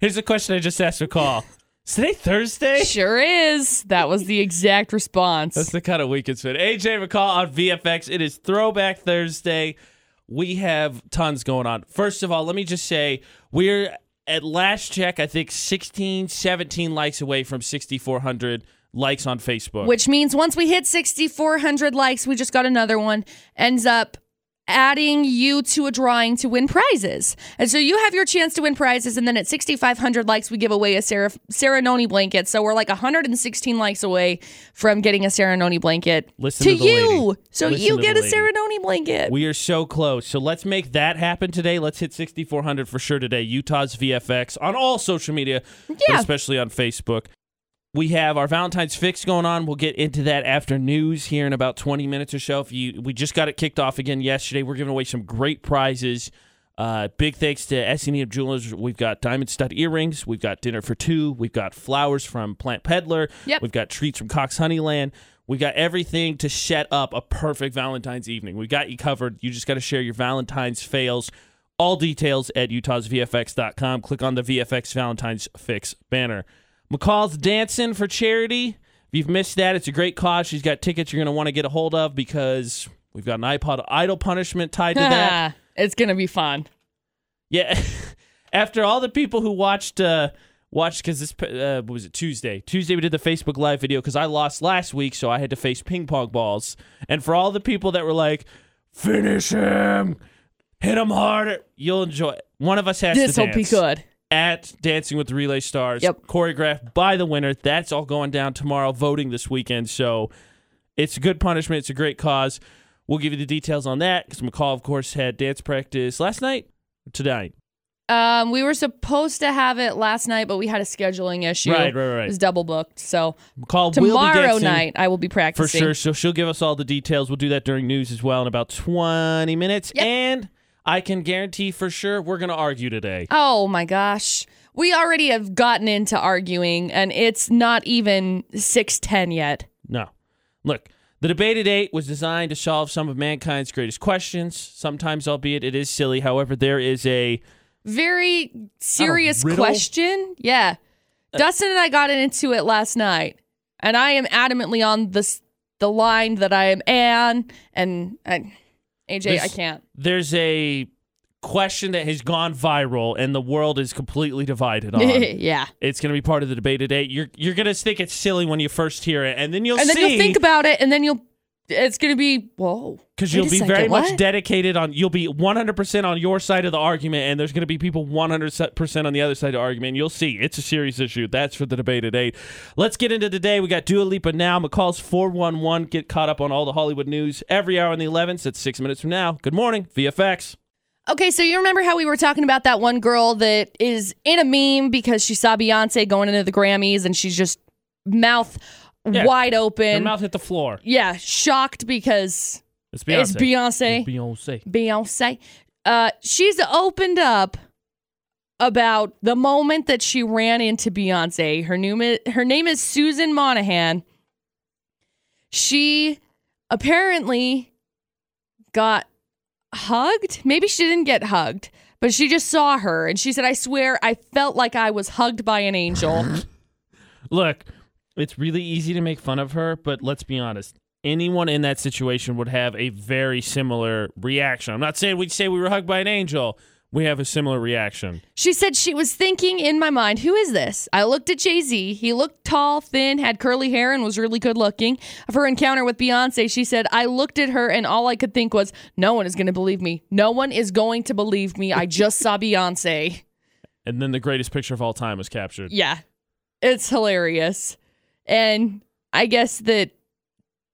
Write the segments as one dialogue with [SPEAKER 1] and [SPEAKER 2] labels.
[SPEAKER 1] Here's a question I just asked McCall. Is today Thursday?
[SPEAKER 2] Sure is. That was the exact response.
[SPEAKER 1] That's the kind of week it's been. AJ McCall on VFX. It is Throwback Thursday. We have tons going on. First of all, let me just say we're at last check, I think 16, 17 likes away from 6,400 likes on Facebook.
[SPEAKER 2] Which means once we hit 6,400 likes, we just got another one, ends up adding you to a drawing to win prizes. And so you have your chance to win prizes. And then at 6,500 likes, we give away a Sarah, Serenoni blanket. So we're like 116 likes away from getting a Serenoni blanket
[SPEAKER 1] Listen
[SPEAKER 2] to,
[SPEAKER 1] to
[SPEAKER 2] you.
[SPEAKER 1] lady.
[SPEAKER 2] So
[SPEAKER 1] Listen
[SPEAKER 2] you get a
[SPEAKER 1] lady.
[SPEAKER 2] Serenoni blanket.
[SPEAKER 1] We are so close. So let's make that happen today. Let's hit 6,400 for sure today. Utah's VFX on all social media, but
[SPEAKER 2] Yeah.
[SPEAKER 1] especially on Facebook. We have our Valentine's Fix going on. We'll get into that after news here in about 20 minutes or so. If you, we just got it kicked off again yesterday. We're giving away some great prizes. Uh, big thanks to S&E Jewelers. We've got diamond stud earrings. We've got dinner for two. We've got flowers from Plant Peddler.
[SPEAKER 2] Yep.
[SPEAKER 1] We've got treats from Cox Honeyland. We got everything to set up a perfect Valentine's evening. We got you covered. You just got to share your Valentine's fails. All details at utahsvfx.com. Click on the VFX Valentine's Fix banner. McCall's dancing for charity. If you've missed that, it's a great cause. She's got tickets you're going to want to get a hold of because we've got an iPod Idol punishment tied to that.
[SPEAKER 2] it's going to be fun.
[SPEAKER 1] Yeah, after all the people who watched uh watched because this uh, what was it Tuesday? Tuesday we did the Facebook Live video because I lost last week, so I had to face ping pong balls. And for all the people that were like, "Finish him, hit him harder," you'll enjoy. it. One of us has
[SPEAKER 2] This
[SPEAKER 1] to
[SPEAKER 2] will be good.
[SPEAKER 1] At Dancing with the Relay Stars.
[SPEAKER 2] Yep.
[SPEAKER 1] choreographed by the winner. That's all going down tomorrow. Voting this weekend, so it's a good punishment. It's a great cause. We'll give you the details on that because McCall, of course, had dance practice last night, or tonight.
[SPEAKER 2] Um, we were supposed to have it last night, but we had a scheduling issue.
[SPEAKER 1] Right, right, right.
[SPEAKER 2] It was double booked. So
[SPEAKER 1] McCall will be
[SPEAKER 2] tomorrow night, I will be practicing for
[SPEAKER 1] sure. So she'll give us all the details. We'll do that during news as well in about twenty minutes.
[SPEAKER 2] Yep.
[SPEAKER 1] And I can guarantee for sure we're gonna argue today.
[SPEAKER 2] Oh my gosh. We already have gotten into arguing, and it's not even 610 yet.
[SPEAKER 1] No, look. The debate at eight was designed to solve some of mankind's greatest questions. Sometimes, albeit it is silly. However, there is a
[SPEAKER 2] Very serious question. Yeah. Uh, Dustin and I got into it last night, and I am adamantly on this the line that I am Anne and, and AJ. I can't.
[SPEAKER 1] there's a question that has gone viral and the world is completely divided on.
[SPEAKER 2] yeah.
[SPEAKER 1] it's going to be part of the debate today. You're you're going to think it's silly when you first hear it, and then you'll
[SPEAKER 2] And then
[SPEAKER 1] see
[SPEAKER 2] you'll think about it, and then you'll. It's gonna be whoa.
[SPEAKER 1] because you'll be
[SPEAKER 2] second,
[SPEAKER 1] very much dedicated on. You'll be 100 percent on your side of the argument, and there's going to be people 100 percent on the other side of the argument. You'll see it's a serious issue. That's for the debate at eight. Let's get into today. We got Dua Lipa now. McCall's 411. Get caught up on all the Hollywood news every hour on the 11th. It's six minutes from now. Good morning, VFX.
[SPEAKER 2] Okay, so you remember how we were talking about that one girl that is in a meme because she saw Beyonce going into the Grammys and she's just mouth
[SPEAKER 1] Yeah.
[SPEAKER 2] wide
[SPEAKER 1] Her
[SPEAKER 2] open.
[SPEAKER 1] mouth hit the floor.
[SPEAKER 2] yeah, shocked because
[SPEAKER 1] It's Beyonce.
[SPEAKER 2] it's Beyonce.
[SPEAKER 1] It's Beyonce.
[SPEAKER 2] Beyonce. Uh, she's opened up about the moment that she ran into Beyonce. Her name, her name is Susan Monahan. She apparently got hugged. Maybe she didn't get hugged, but she just saw her and she said, I swear I felt like I was hugged by an angel.
[SPEAKER 1] Look, it's really easy to make fun of her, but let's be honest. Anyone in that situation would have a very similar reaction. I'm not saying we'd say we were hugged by an angel. We have a similar reaction.
[SPEAKER 2] She said she was thinking in my mind, who is this? I looked at Jay Z. He looked tall, thin, had curly hair, and was really good looking. Of her encounter with Beyonce, she said, I looked at her and all I could think was, no one is going to believe me. No one is going to believe me. I just saw Beyonce.
[SPEAKER 1] And then the greatest picture of all time was captured.
[SPEAKER 2] Yeah, it's hilarious. And I guess that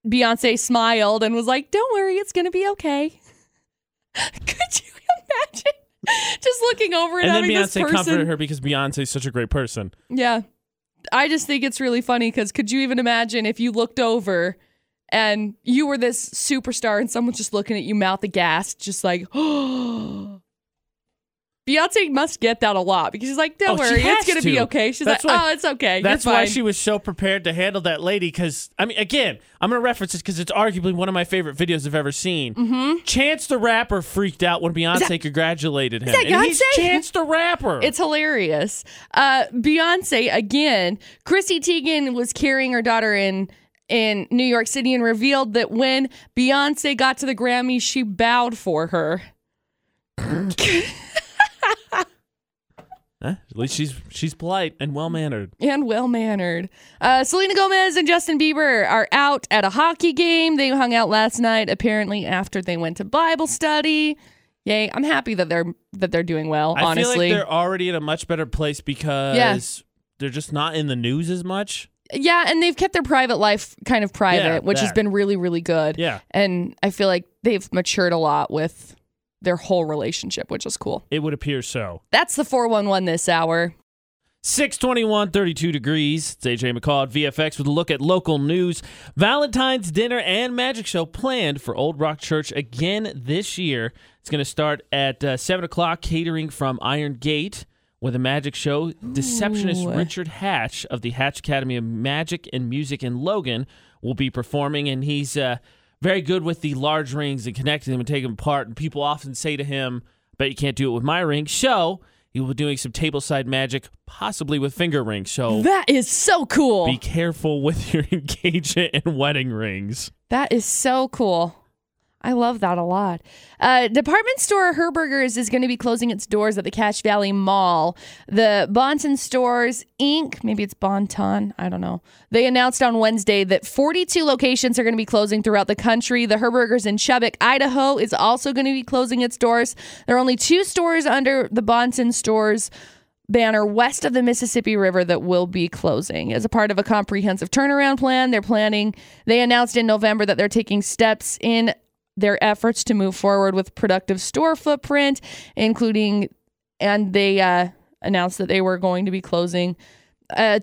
[SPEAKER 2] Beyonce smiled and was like, don't worry, it's going to be okay. could you imagine? Just looking over and,
[SPEAKER 1] And then Beyonce
[SPEAKER 2] person.
[SPEAKER 1] comforted her because Beyonce's such a great person.
[SPEAKER 2] Yeah. I just think it's really funny because could you even imagine if you looked over and you were this superstar and someone's just looking at you mouth aghast, just like, oh, Beyonce must get that a lot because she's like, "Don't
[SPEAKER 1] Oh,
[SPEAKER 2] worry, it's gonna be okay." She's
[SPEAKER 1] That's
[SPEAKER 2] like,
[SPEAKER 1] why-
[SPEAKER 2] "Oh, it's okay.
[SPEAKER 1] That's why she was so prepared to handle that lady. Because I mean, again, I'm gonna reference this because it's arguably one of my favorite videos I've ever seen. Mm-hmm. Chance the Rapper freaked out when Beyonce congratulated him.
[SPEAKER 2] that
[SPEAKER 1] and he's
[SPEAKER 2] Beyonce?
[SPEAKER 1] Chance the Rapper.
[SPEAKER 2] It's hilarious. Uh, Beyonce again. Chrissy Teigen was carrying her daughter in in New York City and revealed that when Beyonce got to the Grammys, she bowed for her.
[SPEAKER 1] Huh? At least she's she's polite and well mannered.
[SPEAKER 2] and well mannered. Uh, Selena Gomez and Justin Bieber are out at a hockey game. They hung out last night, apparently after they went to Bible study. Yay! I'm happy that they're that they're doing well.
[SPEAKER 1] I
[SPEAKER 2] honestly,
[SPEAKER 1] feel like they're already in a much better place because they're just not in the news as much.
[SPEAKER 2] yeah, and they've kept their private life kind of private,
[SPEAKER 1] Yeah,
[SPEAKER 2] which has
[SPEAKER 1] that.
[SPEAKER 2] been really really good.
[SPEAKER 1] Yeah,
[SPEAKER 2] and I feel like they've matured a lot with their whole relationship, which is cool.
[SPEAKER 1] it would appear so.
[SPEAKER 2] That's the 411 this hour.
[SPEAKER 1] 621, 32 degrees. It's AJ McCall at VFX with a look at local news. Valentine's dinner and magic show planned for Old Rock Church again this year. It's going to start at uh, 7 o'clock, catering from Iron Gate with a magic show. Deceptionist
[SPEAKER 2] Ooh.
[SPEAKER 1] Richard Hatch of the Hatch Academy of Magic and Music in Logan will be performing, and he's uh, very good with the large rings and connecting them and taking them apart. And people often say to him, Bet you can't do it with my ring. So he will be doing some tableside magic, possibly with finger rings. So
[SPEAKER 2] That is so cool.
[SPEAKER 1] be careful with your engagement and wedding rings.
[SPEAKER 2] That is so cool. I love that a lot. Uh, department store Herberger's is going to be closing its doors at the Cache Valley Mall. The Bonton Stores Inc., maybe it's Bonton, I don't know. They announced on Wednesday that 42 locations are going to be closing throughout the country. The Herberger's in Chubbuck, Idaho is also going to be closing its doors. There are only two stores under the Bonton Stores banner west of the Mississippi River that will be closing. As a part of a comprehensive turnaround plan, they're planning, they announced in November that they're taking steps in their efforts to move forward with productive store footprint, including, and they uh, announced that they were going to be closing uh,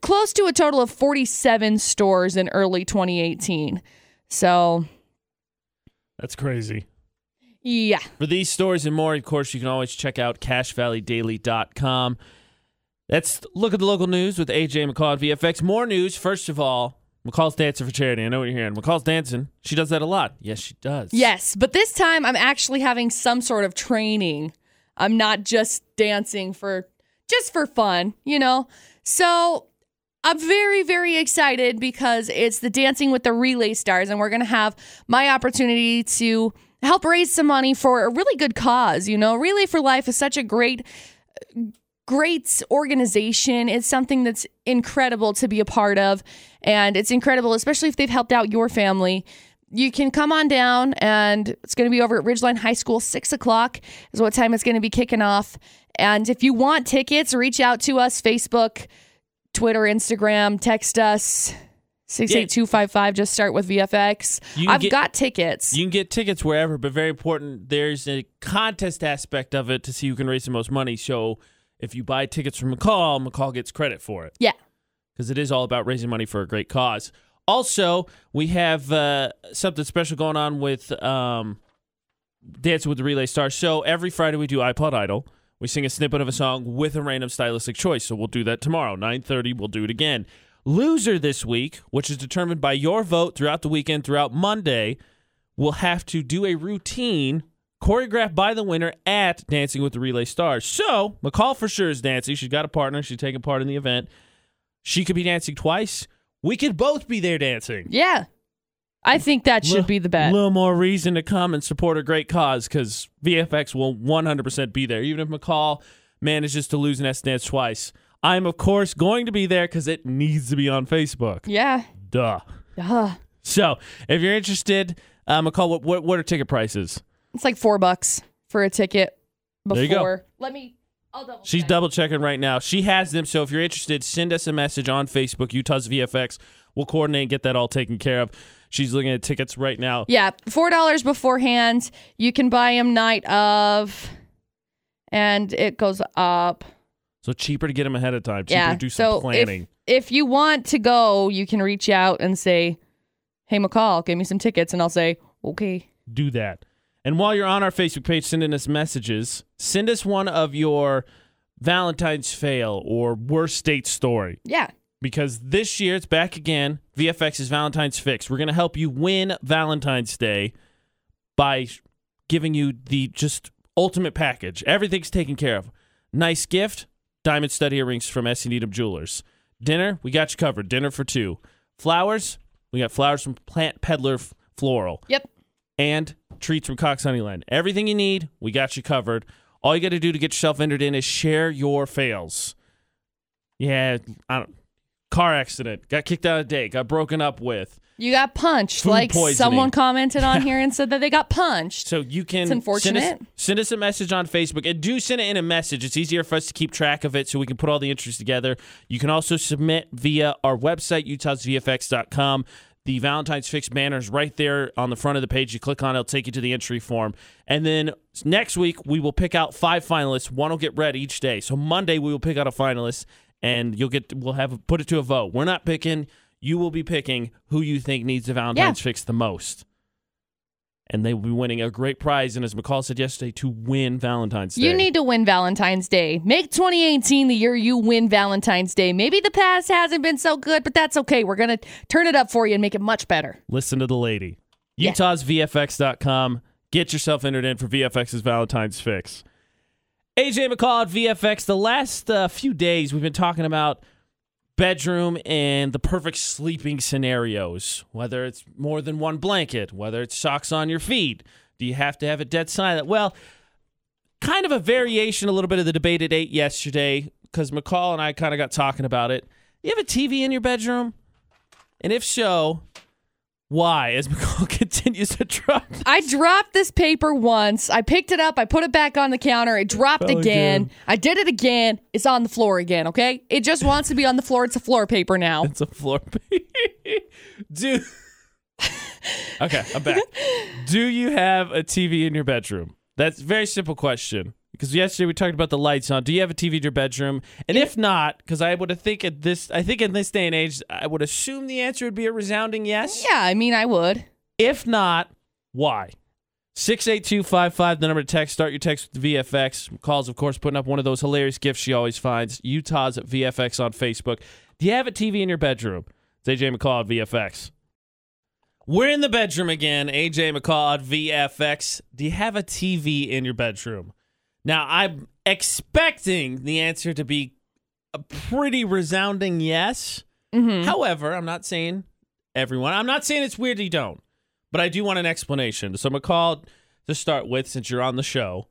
[SPEAKER 2] close to a total of 47 stores in early 2018. So,
[SPEAKER 1] That's crazy.
[SPEAKER 2] yeah.
[SPEAKER 1] For these stories and more, of course, you can always check out cachevalleydaily.com. Let's look at the local news with AJ McCall at VFX. More news. First of all, McCall's dancing for charity. I know what you're hearing. McCall's dancing. She does that a lot. Yes, she does.
[SPEAKER 2] Yes, but this time I'm actually having some sort of training. I'm not just dancing for just for fun, you know. So I'm very very excited because it's the Dancing with the Relay Stars and we're going to have my opportunity to help raise some money for a really good cause, you know. Relay for Life is such a great great organization. It's something that's incredible to be a part of. And it's incredible, especially if they've helped out your family. You can come on down, and it's going to be over at Ridgeline High School. Six o'clock is what time it's going to be kicking off. And if you want tickets, reach out to us Facebook, Twitter, Instagram, text us. 68255 just start with VFX. I've
[SPEAKER 1] get-
[SPEAKER 2] got tickets.
[SPEAKER 1] You can get tickets wherever, but very important, there's a contest aspect of it to see who can raise the most money. So if you buy tickets from McCall, McCall gets credit for it.
[SPEAKER 2] yeah.
[SPEAKER 1] because it is all about raising money for a great cause. Also, we have uh, something special going on with um, Dancing with the Relay Stars. So every Friday we do iPod Idol. We sing a snippet of a song with a random stylistic choice. So we'll do that tomorrow, 9.30. We'll do it again. Loser this week, which is determined by your vote throughout the weekend, throughout Monday, will have to do a routine choreographed by the winner at Dancing with the Relay Stars. So McCall for sure is dancing. She's got a partner. She's taking part in the event. She could be dancing twice. We could both be there dancing.
[SPEAKER 2] Yeah. I think that should
[SPEAKER 1] Li-
[SPEAKER 2] be the bet.
[SPEAKER 1] A little more reason to come and support a great cause because VFX will 100% be there. Even if McCall manages to lose an S dance twice, I'm, of course, going to be there because it needs to be on Facebook.
[SPEAKER 2] yeah.
[SPEAKER 1] Duh.
[SPEAKER 2] Duh.
[SPEAKER 1] So if you're interested, uh, McCall, what, what, what are ticket prices?
[SPEAKER 2] It's like four bucks for a ticket before.
[SPEAKER 1] There you go.
[SPEAKER 2] Let me. I'll double.
[SPEAKER 1] She's
[SPEAKER 2] check.
[SPEAKER 1] double checking right now. She has them. So if you're interested, send us a message on Facebook, Utah's VFX. We'll coordinate and get that all taken care of. She's looking at tickets right now.
[SPEAKER 2] Yeah, four dollars beforehand. You can buy them night of, and it goes up.
[SPEAKER 1] So cheaper to get them ahead of time. Cheaper
[SPEAKER 2] yeah.
[SPEAKER 1] to do some
[SPEAKER 2] so
[SPEAKER 1] planning.
[SPEAKER 2] if if you want to go, you can reach out and say, "Hey, McCall, give me some tickets," and I'll say, "Okay."
[SPEAKER 1] do that. And while you're on our Facebook page sending us messages, send us one of your Valentine's fail or worst date story.
[SPEAKER 2] Yeah.
[SPEAKER 1] Because this year it's back again. VFX is Valentine's Fix. We're going to help you win Valentine's Day by giving you the just ultimate package. Everything's taken care of. Nice gift, diamond stud earrings from S. Needham Jewelers. Dinner, we got you covered. Dinner for two. Flowers, we got flowers from Plant Peddler Floral.
[SPEAKER 2] Yep.
[SPEAKER 1] And treats from Cox Honeyland. Everything you need, we got you covered. All you got to do to get yourself entered in is share your fails. Yeah, I don't, car accident, got kicked out of date, got broken up with.
[SPEAKER 2] You got punched.
[SPEAKER 1] Food
[SPEAKER 2] like
[SPEAKER 1] poisoning.
[SPEAKER 2] someone commented on here and said that they got punched.
[SPEAKER 1] So you can
[SPEAKER 2] It's
[SPEAKER 1] Send
[SPEAKER 2] unfortunate.
[SPEAKER 1] us, send us a message on Facebook and do send it in a message. It's easier for us to keep track of it so we can put all the entries together. You can also submit via our website, utahsvfx.com. The Valentine's Fix banner is right there on the front of the page. You click on it, it'll take you to the entry form. And then next week, we will pick out five finalists. One will get read each day. So Monday, we will pick out a finalist and you'll get, we'll have, put it to a vote. We're not picking, you will be picking who you think needs the Valentine's Fix the most. And they will be winning a great prize. And as McCall said yesterday, to win Valentine's Day.
[SPEAKER 2] You need to win Valentine's Day. Make 2018 the year you win Valentine's Day. Maybe the past hasn't been so good, but that's okay. We're going to turn it up for you and make it much better.
[SPEAKER 1] listen to the lady.
[SPEAKER 2] Yeah.
[SPEAKER 1] UtahsVFX.com. Get yourself entered in for VFX's Valentine's Fix. AJ McCall at VFX. The last uh, few days, we've been talking about bedroom and the perfect sleeping scenarios. Whether it's more than one blanket, whether it's socks on your feet. Do you have to have a dead silent? Well, kind of a variation, a little bit of the debate at eight yesterday, because McCall and I kind of got talking about it. You have a TV in your bedroom? And if so, why? As McCall continues to drop.
[SPEAKER 2] I dropped this paper once. I picked it up. I put it back on the counter. It dropped again.
[SPEAKER 1] again.
[SPEAKER 2] I did it again. It's on the floor again, okay? It just wants to be on the floor. It's a floor paper now.
[SPEAKER 1] It's a floor. Paper. Do. okay, I'm back. Do you have a TV in your bedroom? That's a very simple question. Because yesterday we talked about the lights on. Do you have a TV in your bedroom? And if not, because I would have think at this, I think in this day and age, I would assume the answer would be a resounding yes.
[SPEAKER 2] Yeah, I mean, I would.
[SPEAKER 1] If not, why? 68255, the number to text. Start your text with VFX. Calls, of course, putting up one of those hilarious gifts she always finds. Utah's at VFX on Facebook. Do you have a TV in your bedroom? It's AJ McCall at VFX. We're in the bedroom again. AJ McCall at VFX. Do you have a TV in your bedroom? Now, I'm expecting the answer to be a pretty resounding yes.
[SPEAKER 2] Mm-hmm.
[SPEAKER 1] However, I'm not saying everyone. I'm not saying it's weird you don't, but I do want an explanation. So, McCall, to start with, since you're on the show,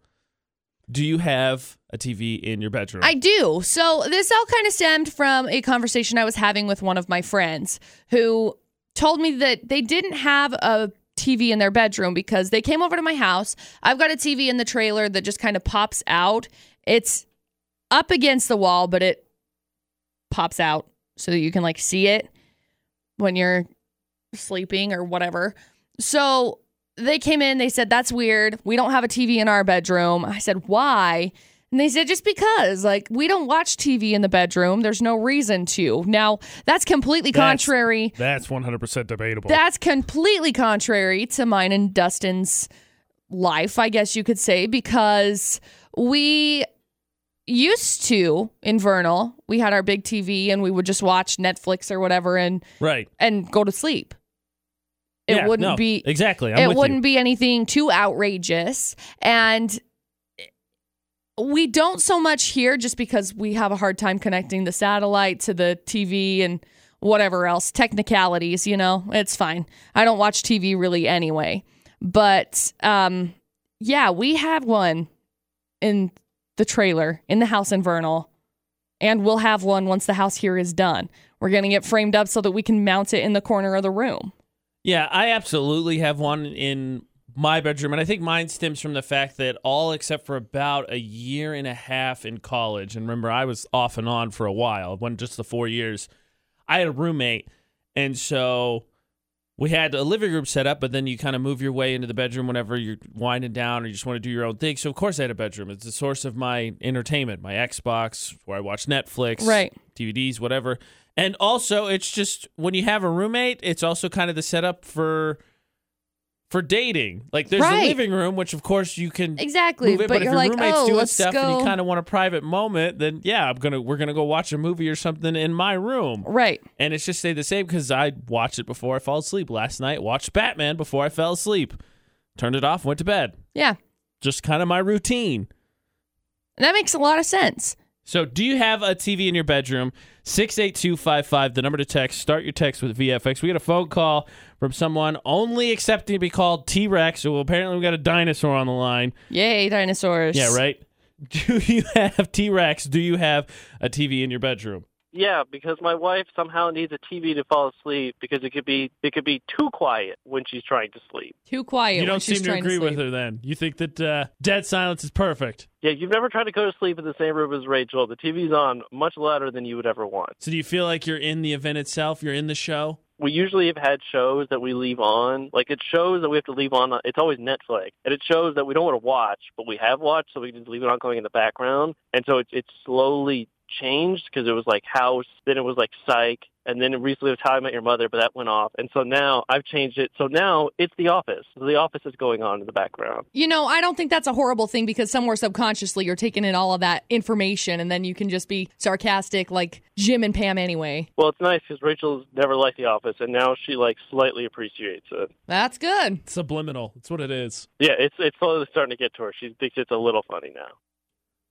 [SPEAKER 1] do you have a TV in your bedroom?
[SPEAKER 2] I do. So this all kind of stemmed from a conversation I was having with one of my friends who told me that they didn't have a TV in their bedroom because they came over to my house. I've got a TV in the trailer that just kind of pops out. It's up against the wall, but it pops out so that you can like see it when you're sleeping or whatever. So they came in, they said, That's weird. We don't have a TV in our bedroom. I said, Why? And they said, just because, like, we don't watch TV in the bedroom. There's no reason to. Now, that's completely
[SPEAKER 1] That's-
[SPEAKER 2] contrary.
[SPEAKER 1] That's 100% debatable.
[SPEAKER 2] That's completely contrary to mine and Dustin's life, I guess you could say, because we used to in Vernal, we had our big TV and we would just watch Netflix or whatever and
[SPEAKER 1] right.
[SPEAKER 2] and go to sleep. It
[SPEAKER 1] Yeah,
[SPEAKER 2] wouldn't
[SPEAKER 1] no,
[SPEAKER 2] be
[SPEAKER 1] exactly. I'm
[SPEAKER 2] it wouldn't
[SPEAKER 1] you.
[SPEAKER 2] be anything too outrageous and we don't so much here just because we have a hard time connecting the satellite to the TV and whatever else technicalities you know it's fine. I don't watch tv really anyway. But um yeah we have one in the trailer in the house in vernal and we'll have one once the house here is done. We're going to get framed up so that we can mount it in the corner of the room.
[SPEAKER 1] Yeah, I absolutely have one in my bedroom. And I think mine stems from the fact that all except for about a year and a half in college, and remember, I was off and on for a while, when just the four years, I had a roommate. And so we had a living room set up, but then you kind of move your way into the bedroom whenever you're winding down or you just want to do your own thing. So, of course, I had a bedroom. It's the source of my entertainment, my Xbox, where I watch Netflix,
[SPEAKER 2] Right.
[SPEAKER 1] DVDs, whatever. And also, it's just when you have a roommate, it's also kind of the setup for for dating. Like there's
[SPEAKER 2] Right.
[SPEAKER 1] the living room, which of course you can
[SPEAKER 2] Exactly,
[SPEAKER 1] it,
[SPEAKER 2] but
[SPEAKER 1] but, if your
[SPEAKER 2] like,
[SPEAKER 1] roommate's
[SPEAKER 2] oh,
[SPEAKER 1] doing stuff and you kind of want a private moment, then yeah, I'm gonna we're gonna go watch a movie or something in my room.
[SPEAKER 2] Right.
[SPEAKER 1] And it's just stay the same because I watched it before I fell asleep last night. Watched Batman before I fell asleep. Turned it off, went to bed.
[SPEAKER 2] Yeah.
[SPEAKER 1] Just kind of my routine.
[SPEAKER 2] And that makes a lot of sense.
[SPEAKER 1] So, do you have a TV in your bedroom? 68255, the number to text. Start your text with VFX. We got a phone call from someone only accepting to be called T Rex. So, apparently, we got a dinosaur on the line.
[SPEAKER 2] Yay, dinosaurs.
[SPEAKER 1] Yeah, right? Do you have T Rex? Do you have a TV in your bedroom?
[SPEAKER 3] Yeah, because my wife somehow needs a TV to fall asleep because it could be it could be too quiet when she's trying to sleep.
[SPEAKER 2] Too quiet.
[SPEAKER 1] you don't
[SPEAKER 2] she's
[SPEAKER 1] seem to
[SPEAKER 2] trying
[SPEAKER 1] agree with her then. You think that uh, dead silence is perfect.
[SPEAKER 3] Yeah, you've never tried to go to sleep in the same room as Rachel. The TV's on much louder than you would ever want.
[SPEAKER 1] So, do you feel like you're in the event itself? You're in the show?
[SPEAKER 3] We usually have had shows that we leave on. Like it shows that we have to leave on. It's always Netflix, and it shows that we don't want to watch, but we have watched, so we can just leave it on going in the background. And so it's it's slowly changed because it was like House, then it was like Psych, and then recently it was How I Met Your Mother, but that went off. And so now I've changed it. So now it's The Office. The Office is going on in the background.
[SPEAKER 2] You know, I don't think that's a horrible thing because somewhere subconsciously you're taking in all of that information and then you can just be sarcastic like Jim and Pam anyway.
[SPEAKER 3] Well, it's nice because Rachel's never liked The Office, and now she like slightly appreciates it.
[SPEAKER 2] That's good.
[SPEAKER 1] Subliminal. That's what it is.
[SPEAKER 3] Yeah, it's it's slowly starting to get to her. She thinks it's a little funny now.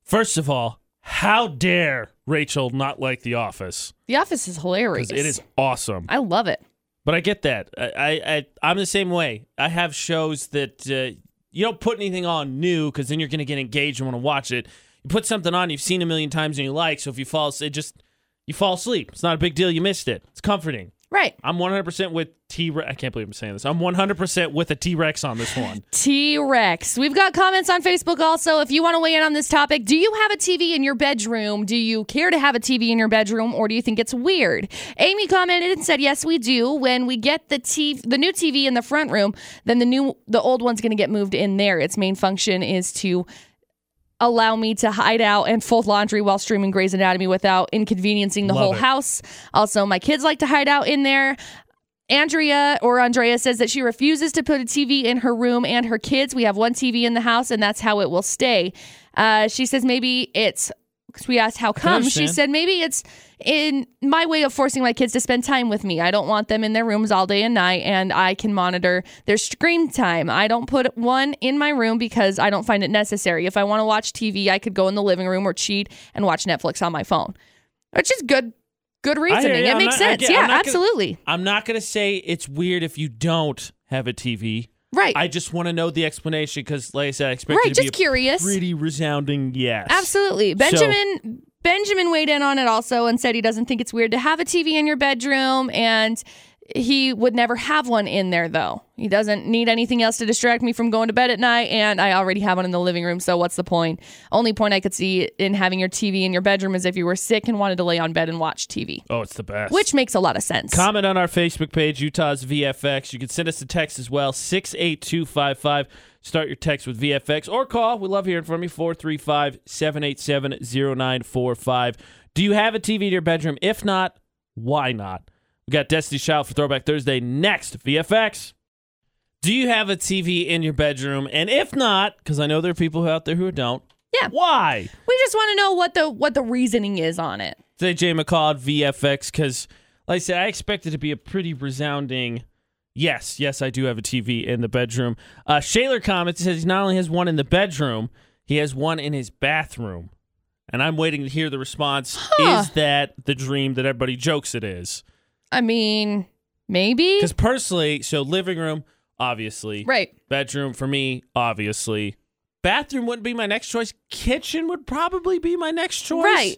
[SPEAKER 1] First of all, how dare Rachel not like The Office?
[SPEAKER 2] The Office is hilarious.
[SPEAKER 1] It is awesome.
[SPEAKER 2] I love it.
[SPEAKER 1] But I get that. I, I, I I'm the same way. I have shows that uh, you don't put anything on new because then you're going to get engaged and want to watch it. You put something on you've seen a million times and you like. So if you fall, it just you fall asleep. It's not a big deal. You missed it. It's comforting.
[SPEAKER 2] Right.
[SPEAKER 1] I'm 100% with T. I can't believe I'm saying this. I'm 100% with a T Rex on this one.
[SPEAKER 2] T Rex. We've got comments on Facebook also. If you want to weigh in on this topic, do you have a TV in your bedroom? Do you care to have a TV in your bedroom or do you think it's weird? Amy commented and said, Yes, we do. When we get the TV, the new TV in the front room, then the new the old one's gonna get moved in there. Its main function is to allow me to hide out and fold laundry while streaming Grey's Anatomy without inconveniencing the
[SPEAKER 1] Love
[SPEAKER 2] whole
[SPEAKER 1] it.
[SPEAKER 2] house. Also, my kids like to hide out in there. Andrea or Andrea says that she refuses to put a TV in her room and her kids. We have one TV in the house, and that's how it will stay. Uh, she says maybe it's because we asked how come. She said maybe it's in my way of forcing my kids to spend time with me. I don't want them in their rooms all day and night, and I can monitor their screen time. I don't put one in my room because I don't find it necessary. If I want to watch TV, I could go in the living room or cheat and watch Netflix on my phone. Which is good, good reasoning. It
[SPEAKER 1] I'm
[SPEAKER 2] makes
[SPEAKER 1] not-
[SPEAKER 2] sense.
[SPEAKER 1] get- I'm
[SPEAKER 2] yeah,
[SPEAKER 1] gonna-
[SPEAKER 2] absolutely.
[SPEAKER 1] I'm not going to say it's weird if you don't have a TV.
[SPEAKER 2] Right.
[SPEAKER 1] I just want to know the explanation because, like I said, I expect
[SPEAKER 2] right.
[SPEAKER 1] it to
[SPEAKER 2] Just
[SPEAKER 1] be
[SPEAKER 2] curious.
[SPEAKER 1] a pretty resounding yes.
[SPEAKER 2] Absolutely. Benjamin Benjamin weighed in on it also and said he doesn't think it's weird to have a TV in your bedroom and he would never have one in there though. He doesn't need anything else to distract me from going to bed at night and I already have one in the living room, so what's the point? Only point I could see in having your TV in your bedroom is if you were sick and wanted to lay on bed and watch TV,
[SPEAKER 1] Oh, it's the best.
[SPEAKER 2] which makes a lot of sense.
[SPEAKER 1] Comment on our Facebook page, Utah's VFX. You can send us a text as well, 68255. Start your text with VFX or call. We love hearing from you, 435 787 0945. Do you have a TV in your bedroom? If not, why not? We got Destiny Child for Throwback Thursday next. VFX. Do you have a TV in your bedroom? And if not, because I know there are people out there who don't,
[SPEAKER 2] Yeah.
[SPEAKER 1] why?
[SPEAKER 2] we just want to know what the what the reasoning is on it.
[SPEAKER 1] Say Jay McCall at VFX because, like I said, I expect it to be a pretty resounding yes. Yes, I do have a TV in the bedroom. Uh, Shaler comments says he not only has one in the bedroom, he has one in his bathroom. And I'm waiting to hear the response.
[SPEAKER 2] Huh.
[SPEAKER 1] Is that the dream that everybody jokes it is?
[SPEAKER 2] I mean, maybe.
[SPEAKER 1] Because personally, so living room, obviously.
[SPEAKER 2] Right.
[SPEAKER 1] Bedroom for me, obviously. Bathroom wouldn't be my next choice. Kitchen would probably be my next choice.
[SPEAKER 2] Right.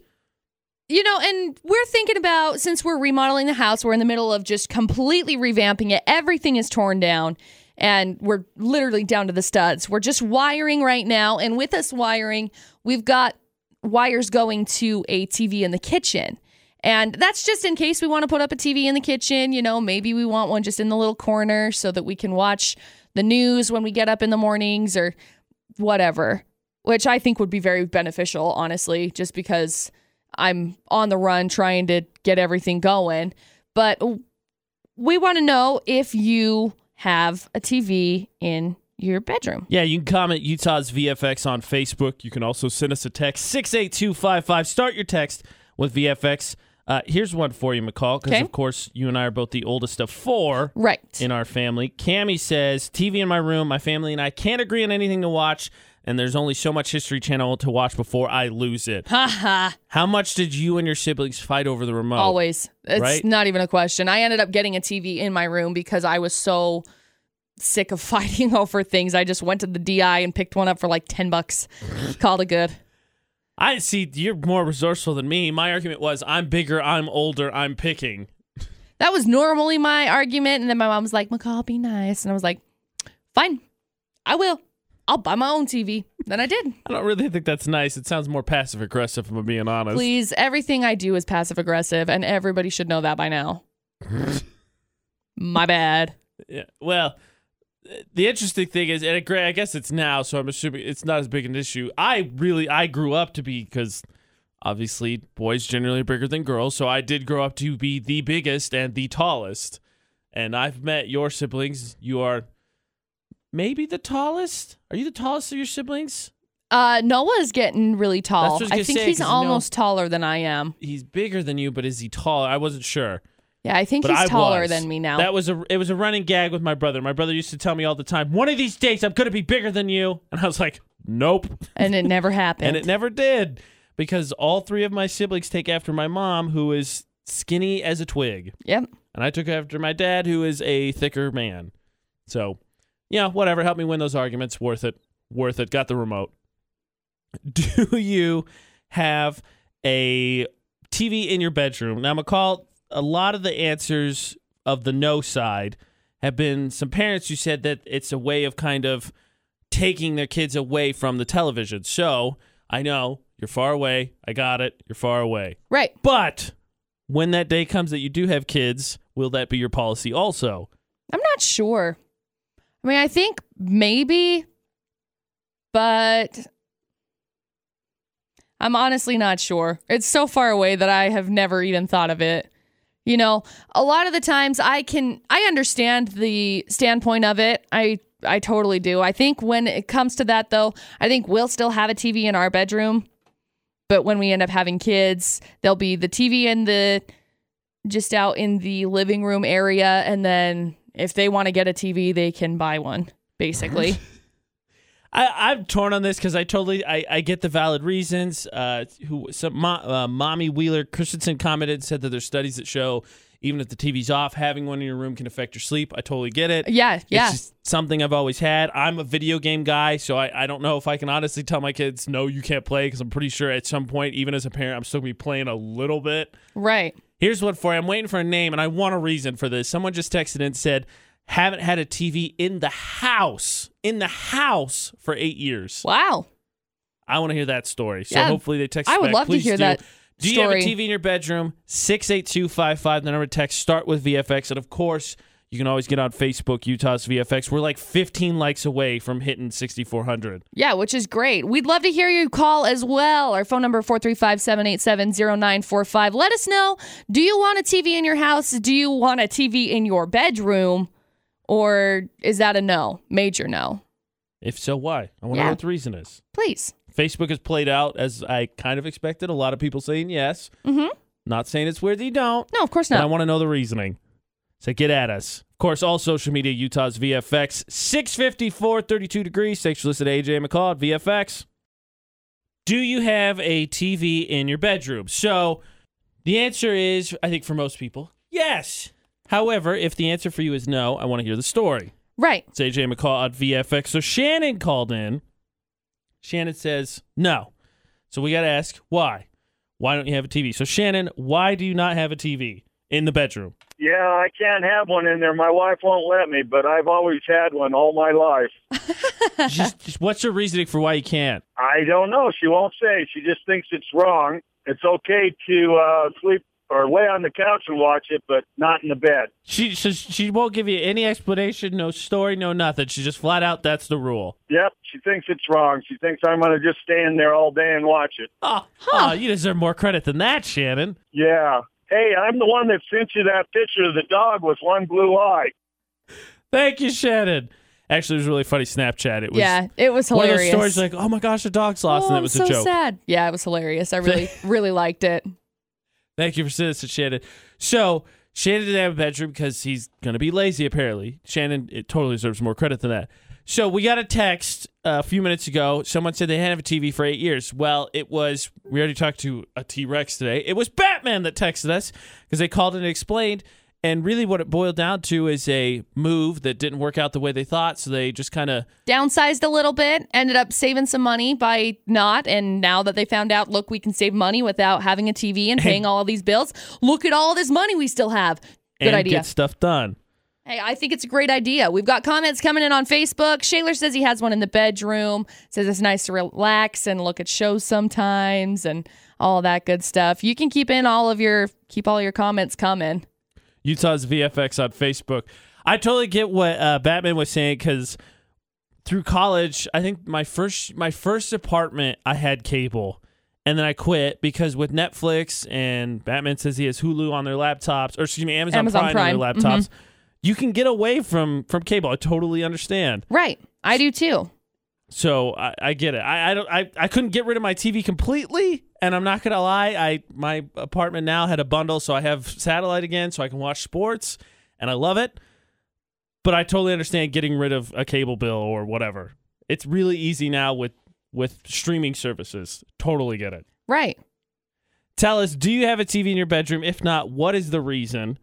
[SPEAKER 2] You know, and we're thinking about since we're remodeling the house, we're in the middle of just completely revamping it. Everything is torn down and we're literally down to the studs. We're just wiring right now. And with us wiring, we've got wires going to a TV in the kitchen. And that's just in case we want to put up a TV in the kitchen. You know, maybe we want one just in the little corner so that we can watch the news when we get up in the mornings or whatever, which I think would be very beneficial, honestly, just because I'm on the run trying to get everything going. But we want to know if you have a TV in your bedroom.
[SPEAKER 1] Yeah, you can comment Utah's VFX on Facebook. You can also send us a text 68255. Start your text with VFX. Uh, here's one for you, McCall, because
[SPEAKER 2] Okay.
[SPEAKER 1] of course you and I are both the oldest of four
[SPEAKER 2] Right.
[SPEAKER 1] in our family. Cammy says, TV in my room. My family and I can't agree on anything to watch, and there's only so much History Channel to watch before I lose it.
[SPEAKER 2] Ha ha.
[SPEAKER 1] How much did you and your siblings fight over the remote?
[SPEAKER 2] Always. It's
[SPEAKER 1] right?
[SPEAKER 2] not even a question. I ended up getting a TV in my room because I was so sick of fighting over things. I just went to the DI and picked one up for like 10 bucks. Called it good.
[SPEAKER 1] I see you're more resourceful than me. My argument was I'm bigger, I'm older, I'm picking.
[SPEAKER 2] That was normally my argument. And then my mom was like, McCall, be nice. And I was like, fine, I will. I'll buy my own TV. Then I did.
[SPEAKER 1] I don't really think that's nice. It sounds more passive aggressive, if I'm being honest.
[SPEAKER 2] Please, everything I do is passive aggressive, and everybody should know that by now. my bad.
[SPEAKER 1] Yeah. Well, the interesting thing is, and I guess it's now, so I'm assuming it's not as big an issue. I really, I grew up to be because obviously boys generally are bigger than girls, so I did grow up to be the biggest and the tallest. And I've met your siblings. You are maybe the tallest. Are you the tallest of your siblings?
[SPEAKER 2] Uh, Noah's getting really tall.
[SPEAKER 1] I
[SPEAKER 2] I think
[SPEAKER 1] say,
[SPEAKER 2] he's
[SPEAKER 1] 'cause you know-
[SPEAKER 2] almost taller than I am.
[SPEAKER 1] He's bigger than you, but is he taller? I wasn't sure.
[SPEAKER 2] Yeah, I think
[SPEAKER 1] But
[SPEAKER 2] he's
[SPEAKER 1] I
[SPEAKER 2] taller
[SPEAKER 1] was.
[SPEAKER 2] than me now.
[SPEAKER 1] That was a it was a running gag with my brother. My brother used to tell me all the time, "One of these days, I'm gonna be bigger than you," and I was like, "Nope,"
[SPEAKER 2] and it never happened.
[SPEAKER 1] and it never did because all three of my siblings take after my mom, who is skinny as a twig,
[SPEAKER 2] yep.
[SPEAKER 1] and I took after my dad, who is a thicker man. So, yeah, whatever. Help me win those arguments. Worth it. Worth it. Got the remote. Do you have a TV in your bedroom? Now, McCall, a lot of the answers of the no side have been some parents who said that it's a way of kind of taking their kids away from the television. So I know you're far away. I got it. You're far away.
[SPEAKER 2] Right.
[SPEAKER 1] But when that day comes that you do have kids, will that be your policy also?
[SPEAKER 2] I'm not sure. I mean, I think maybe, but I'm honestly not sure. It's so far away that I have never even thought of it. You know, a lot of the times I can I understand the standpoint of it. I I totally do. I think when it comes to that though, I think we'll still have a TV in our bedroom, but when we end up having kids, there'll be the TV in the just out in the living room area and then if they want to get a TV, they can buy one, basically.
[SPEAKER 1] I, I'm torn on this because I totally I, I get the valid reasons. Uh, who some mo- uh, mommy Wheeler Christensen commented said that there's studies that show even if the TV's off, having one in your room can affect your sleep. I totally get it.
[SPEAKER 2] yeah, yeah.
[SPEAKER 1] It's just something I've always had. I'm a video game guy, so I, I don't know if I can honestly tell my kids, no, you can't play, because I'm pretty sure at some point, even as a parent, I'm still going to be playing a little bit.
[SPEAKER 2] right.
[SPEAKER 1] Here's what for you. I'm waiting for a name, and I want a reason for this. Someone just texted and said, haven't had a TV in the house, in the house for eight years.
[SPEAKER 2] Wow.
[SPEAKER 1] I want to hear that story. So
[SPEAKER 2] Yeah.
[SPEAKER 1] hopefully they text
[SPEAKER 2] I would
[SPEAKER 1] back.
[SPEAKER 2] love to hear
[SPEAKER 1] do.
[SPEAKER 2] that
[SPEAKER 1] Do you have a. TV in your bedroom? 68255, the number text. Start with VFX. And of course, you can always get on Facebook, Utah's VFX. We're like 15 likes away from hitting 6,400.
[SPEAKER 2] Yeah, which is great. We'd love to hear you call as well. Our phone number 435-787-0945. Let us know, do you want a TV in your house? Do you want a TV in your bedroom? Or is that a no? Major no.
[SPEAKER 1] If so, why? I want to
[SPEAKER 2] Yeah.
[SPEAKER 1] know what the reason is.
[SPEAKER 2] Please.
[SPEAKER 1] Facebook has played out as I kind of expected. A lot of people saying yes.
[SPEAKER 2] Mm-hmm.
[SPEAKER 1] Not saying it's weird that you don't.
[SPEAKER 2] No, of course
[SPEAKER 1] But I
[SPEAKER 2] not.
[SPEAKER 1] want to know the reasoning. So get at us. Of course, all social media, Utah's VFX. 654, 32 degrees. Thanks for listening to AJ McCall at VFX. Do you have a TV in your bedroom? So the answer is, I think for most people, yes. However, if the answer for you is no, I want to hear the story.
[SPEAKER 2] Right.
[SPEAKER 1] It's AJ McCall at VFX. So Shannon called in. Shannon says no. So we got to ask why. Why don't you have a TV? So Shannon, why do you not have a TV in the bedroom?
[SPEAKER 4] Yeah, I can't have one in there. My wife won't let me, but I've always had one all my life.
[SPEAKER 1] just, just what's your reasoning for why you can't?
[SPEAKER 4] I don't know. She won't say. She just thinks it's wrong. It's okay to uh, sleep or lay on the couch and watch it, but not in the bed.
[SPEAKER 1] She so she won't give you any explanation, no story, no nothing. She just flat out that's the rule.
[SPEAKER 4] Yep, she thinks it's wrong. She thinks I'm going to just stand there all day and watch it.
[SPEAKER 1] Oh, oh, you deserve more credit than that, Shannon.
[SPEAKER 4] Yeah. Hey, I'm the one that sent you that picture of the dog with one blue eye.
[SPEAKER 1] Thank you, Shannon. Actually, it was a really funny Snapchat. It was
[SPEAKER 2] yeah, it was hilarious.
[SPEAKER 1] one of
[SPEAKER 2] hilarious.
[SPEAKER 1] those stories like, oh my gosh, the dog's lost,
[SPEAKER 2] oh,
[SPEAKER 1] and it
[SPEAKER 2] I'm
[SPEAKER 1] was
[SPEAKER 2] so
[SPEAKER 1] a joke.
[SPEAKER 2] sad. Yeah, it was hilarious. I really, really liked it.
[SPEAKER 1] Thank you for saying this to Shannon. So Shannon didn't have a bedroom because he's gonna be lazy. Apparently, Shannon it totally deserves more credit than that. So we got a text uh, a few minutes ago. Someone said they hadn't have a TV for eight years. Well, it was. We already talked to a T Rex today. It was Batman that texted us because they called and explained. And really, what it boiled down to is a move that didn't work out the way they thought. So they just kind of
[SPEAKER 2] Downsized a little bit, ended up saving some money by not. And now that they found out, look, we can save money without having a TV and paying all of these bills. Look at all this money we still have. Good
[SPEAKER 1] and
[SPEAKER 2] idea.
[SPEAKER 1] get stuff done.
[SPEAKER 2] Hey, I think it's a great idea. We've got comments coming in on Facebook. Shaler says he has one in the bedroom. Says it's nice to relax and look at shows sometimes and all that good stuff. You can keep in all of your keep all your comments coming.
[SPEAKER 1] Utah's VFX on Facebook. I totally get what uh, Batman was saying because through college, I think my first my first apartment I had cable, and then I quit because with Netflix and Batman says he has Hulu on their laptops, or excuse me, Amazon,
[SPEAKER 2] Amazon
[SPEAKER 1] Prime,
[SPEAKER 2] Prime,
[SPEAKER 1] on their laptops. You can get away from from cable. I totally understand.
[SPEAKER 2] Right. I do too.
[SPEAKER 1] So I, I get it. I, I don't I, I couldn't get rid of my TV completely, and I'm not gonna lie. I my apartment now had a bundle, so I have satellite again, so I can watch sports, and I love it. But I totally understand getting rid of a cable bill or whatever. It's really easy now with with streaming services. Totally get it.
[SPEAKER 2] Right.
[SPEAKER 1] Tell us, do you have a TV in your bedroom? If not, what is the reason?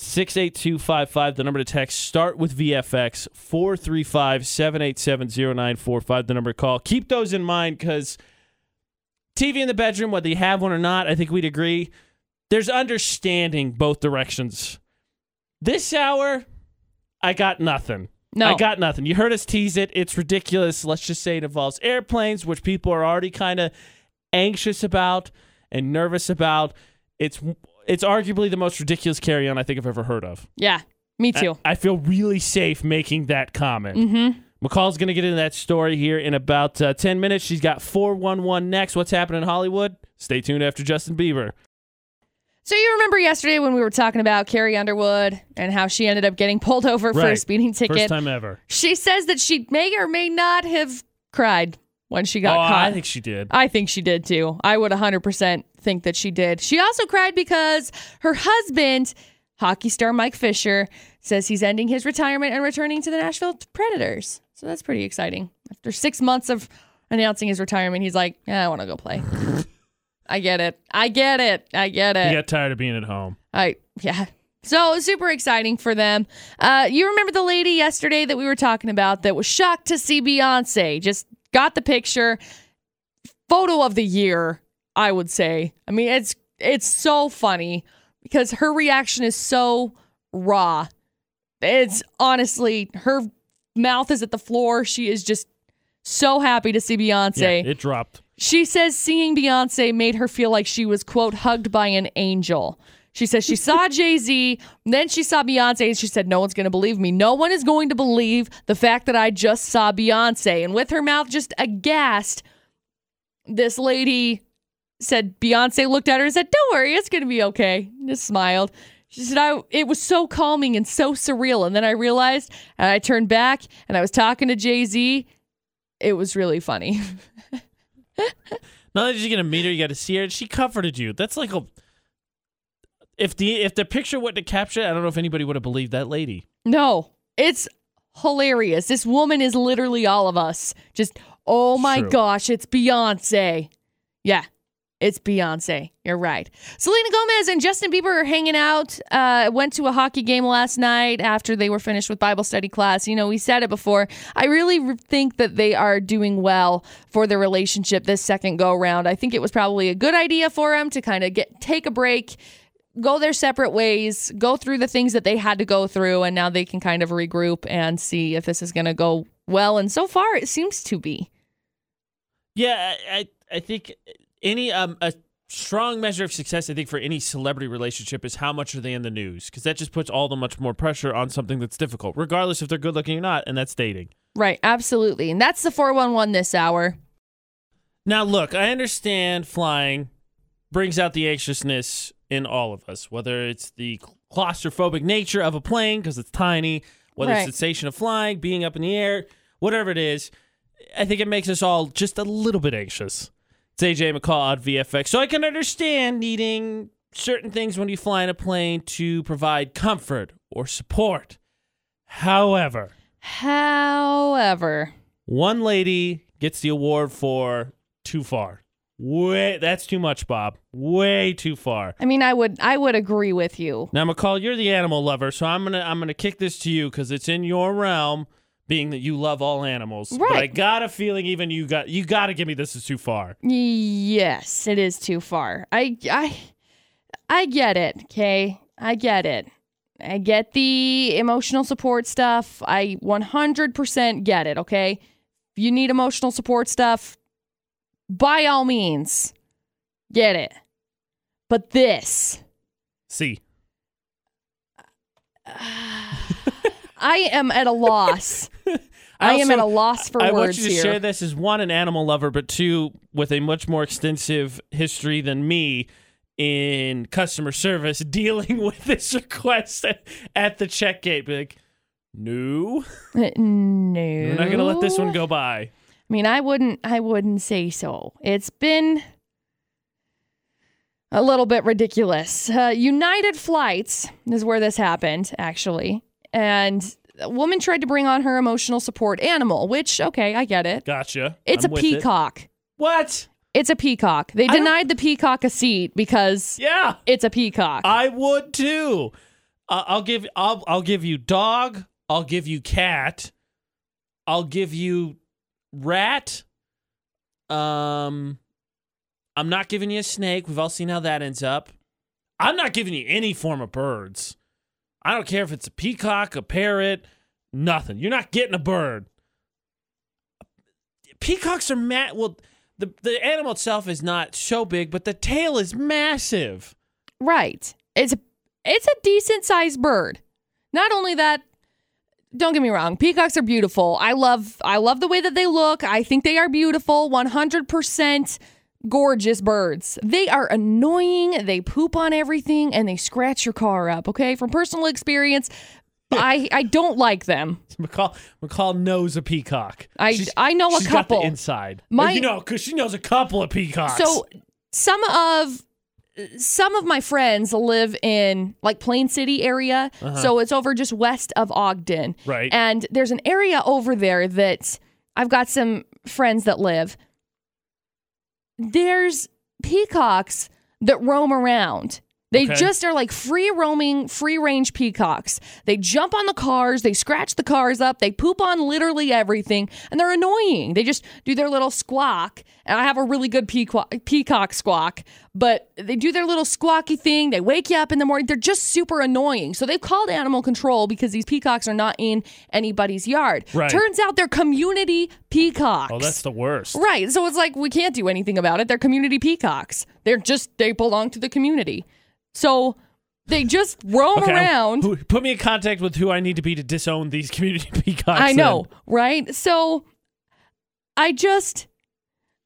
[SPEAKER 1] 68255, the number to text. Start with VFX, 435 787 0945, the number to call. Keep those in mind because TV in the bedroom, whether you have one or not, I think we'd agree, there's understanding both directions. This hour, I got nothing.
[SPEAKER 2] No.
[SPEAKER 1] I got nothing. You heard us tease it. It's ridiculous. Let's just say it involves airplanes, which people are already kind of anxious about and nervous about. It's it's arguably the most ridiculous carry on I think I've ever heard of.
[SPEAKER 2] Yeah. Me too.
[SPEAKER 1] I, feel really safe making that comment.
[SPEAKER 2] mm-hmm.
[SPEAKER 1] McCall's going to get into that story here in about uh, 10 minutes. She's got 411 next. What's happening in Hollywood? Stay tuned after Justin Bieber.
[SPEAKER 2] So you remember yesterday when we were talking about Carrie Underwood and how she ended up getting pulled over for a
[SPEAKER 1] Right.
[SPEAKER 2] speeding
[SPEAKER 1] First time ever.
[SPEAKER 2] She says that she may or may not have cried when she got
[SPEAKER 1] oh,
[SPEAKER 2] caught.
[SPEAKER 1] I think she did.
[SPEAKER 2] I think she did too. I would 100% think that she did. She also cried because her husband, hockey star Mike Fisher, says he's ending his retirement and returning to the Nashville Predators. So that's pretty exciting. After six months of announcing his retirement, he's like, yeah, I want to go play. I get it. I get it. I get it.
[SPEAKER 1] He got tired of being at home.
[SPEAKER 2] I yeah. So super exciting for them. Uh, you remember the lady yesterday that we were talking about that was shocked to see Beyonce? Just got the picture. Photo of the year, I would say. I mean, it's it's so funny because her reaction is so raw. It's honestly her mouth is at the floor. She is just so happy to see Beyonce.
[SPEAKER 1] Yeah, it dropped.
[SPEAKER 2] She says seeing Beyonce made her feel like she was, quote, hugged by an angel. She says she saw Jay Z, then she saw Beyonce, and she said, No one's going to believe me. No one is going to believe the fact that I just saw Beyonce. And with her mouth just aghast, this lady said, Beyonce looked at her and said, Don't worry, it's going to be okay. Just smiled. She said, I, it was so calming and so surreal. And then I realized, and I turned back and I was talking to Jay Z. It was really funny.
[SPEAKER 1] Not only did you get to meet her, you got to see her. She comforted you. That's like a. If the if the picture wouldn't have captured, I don't know if anybody would have believed that lady.
[SPEAKER 2] No, it's hilarious. This woman is literally all of us. Just, oh my
[SPEAKER 1] True.
[SPEAKER 2] gosh, it's Beyonce. Yeah, it's Beyonce. You're right. Selena Gomez and Justin Bieber are hanging out. Uh, went to a hockey game last night after they were finished with Bible study class. You know, we said it before. I really re- think that they are doing well for their relationship this second go round. I think it was probably a good idea for them to kind of get take a break go their separate ways, go through the things that they had to go through, and now they can kind of regroup and see if this is going to go well. And so far, it seems to be.
[SPEAKER 1] Yeah, I I, think any um a strong measure of success I think for any celebrity relationship is how much are they in the news because that just puts all the much more pressure on something that's difficult, regardless if they're good looking or not, and that's dating.
[SPEAKER 2] Right, absolutely. And that's the 411 this hour.
[SPEAKER 1] Now, look, I understand flying brings out the anxiousness in all of us, whether it's the claustrophobic nature of a plane because it's tiny, whether
[SPEAKER 2] Right.
[SPEAKER 1] it's sensation of flying, being up in the air, whatever it is. I think it makes us all just a little bit anxious. It's AJ McCall on VFX. So I can understand needing certain things when you fly in a plane to provide comfort or support. However,
[SPEAKER 2] However,
[SPEAKER 1] one lady gets the award for too far. Way that's too much, Bob. Way too far.
[SPEAKER 2] I mean, I would I would agree with you.
[SPEAKER 1] Now, McCall, you're the animal lover, so I'm gonna I'm gonna kick this to you because it's in your realm, being that you love all animals. But I got a feeling even you got you got to give me this is too far.
[SPEAKER 2] Yes, it is too far. I I I get it, okay? I get it. I get the emotional support stuff. I 100% get it, okay? If you need emotional support stuff, by all means, get it. But this,
[SPEAKER 1] See,
[SPEAKER 2] I am at a loss. I, am
[SPEAKER 1] also-
[SPEAKER 2] at a loss for
[SPEAKER 1] I
[SPEAKER 2] words
[SPEAKER 1] want you to
[SPEAKER 2] here.
[SPEAKER 1] share this as one an animal lover, but two with a much more extensive history than me in customer service dealing with this request at, the check gate. Be like, no,
[SPEAKER 2] Uh, no.
[SPEAKER 1] we're not gonna let this one go by.
[SPEAKER 2] I mean, I wouldn't I wouldn't say so. It's been a little bit ridiculous. Uh, United Flights is where this happened, actually. And a woman tried to bring on her emotional support animal, which okay, I get it.
[SPEAKER 1] Gotcha.
[SPEAKER 2] It's
[SPEAKER 1] I'm
[SPEAKER 2] a
[SPEAKER 1] with it.
[SPEAKER 2] peacock.
[SPEAKER 1] What?
[SPEAKER 2] It's a peacock. They
[SPEAKER 1] I don't-
[SPEAKER 2] denied the peacock a seat because
[SPEAKER 1] Yeah.
[SPEAKER 2] it's a peacock.
[SPEAKER 1] I would too. Uh, I'll give I'll I'll give you dog. I'll give you cat. I'll give you rat. Um, I'm not giving you a snake. We've all seen how that ends up. I'm not giving you any form of birds. I don't care if it's a peacock, a parrot, nothing. You're not getting a bird. Peacocks are mad. Well, the the animal itself is not so big, but the tail is massive.
[SPEAKER 2] Right. It's a it's a decent sized bird. Not only that, don't get me wrong, peacocks are beautiful. I love I love the way that they look. I think they are beautiful. 100% gorgeous birds. They are annoying. They poop on everything and they scratch your car up, okay? From personal experience, I I don't like them.
[SPEAKER 1] McCall McCall knows a peacock.
[SPEAKER 2] I- I know a
[SPEAKER 1] she's got
[SPEAKER 2] couple.
[SPEAKER 1] the inside.
[SPEAKER 2] My-
[SPEAKER 1] you know, because she knows a couple of peacocks.
[SPEAKER 2] So some of some of my friends live in like Plain City area, uh-huh. so it's over just west of Ogden.
[SPEAKER 1] Right.
[SPEAKER 2] And there's an area over there that I've got some friends that live. There's peacocks that roam around. They
[SPEAKER 1] Okay.
[SPEAKER 2] just are like free roaming, free range peacocks. They jump on the cars, they scratch the cars up, they poop on literally everything, and they're annoying. They just do their little squawk. And I have a really good peacock, peacock squawk, but they do their little squawky thing. They wake you up in the morning. They're just super annoying. So they've called animal control because these peacocks are not in anybody's yard.
[SPEAKER 1] Right.
[SPEAKER 2] Turns out they're community peacocks.
[SPEAKER 1] oh, that's the worst.
[SPEAKER 2] Right. So it's like we can't do anything about it. They're community peacocks. They're just they belong to the community. So they just roam
[SPEAKER 1] Okay, I'm-
[SPEAKER 2] around.
[SPEAKER 1] put me in contact with who I need to be to disown these community peacocks.
[SPEAKER 2] I know,
[SPEAKER 1] then.
[SPEAKER 2] right? So I just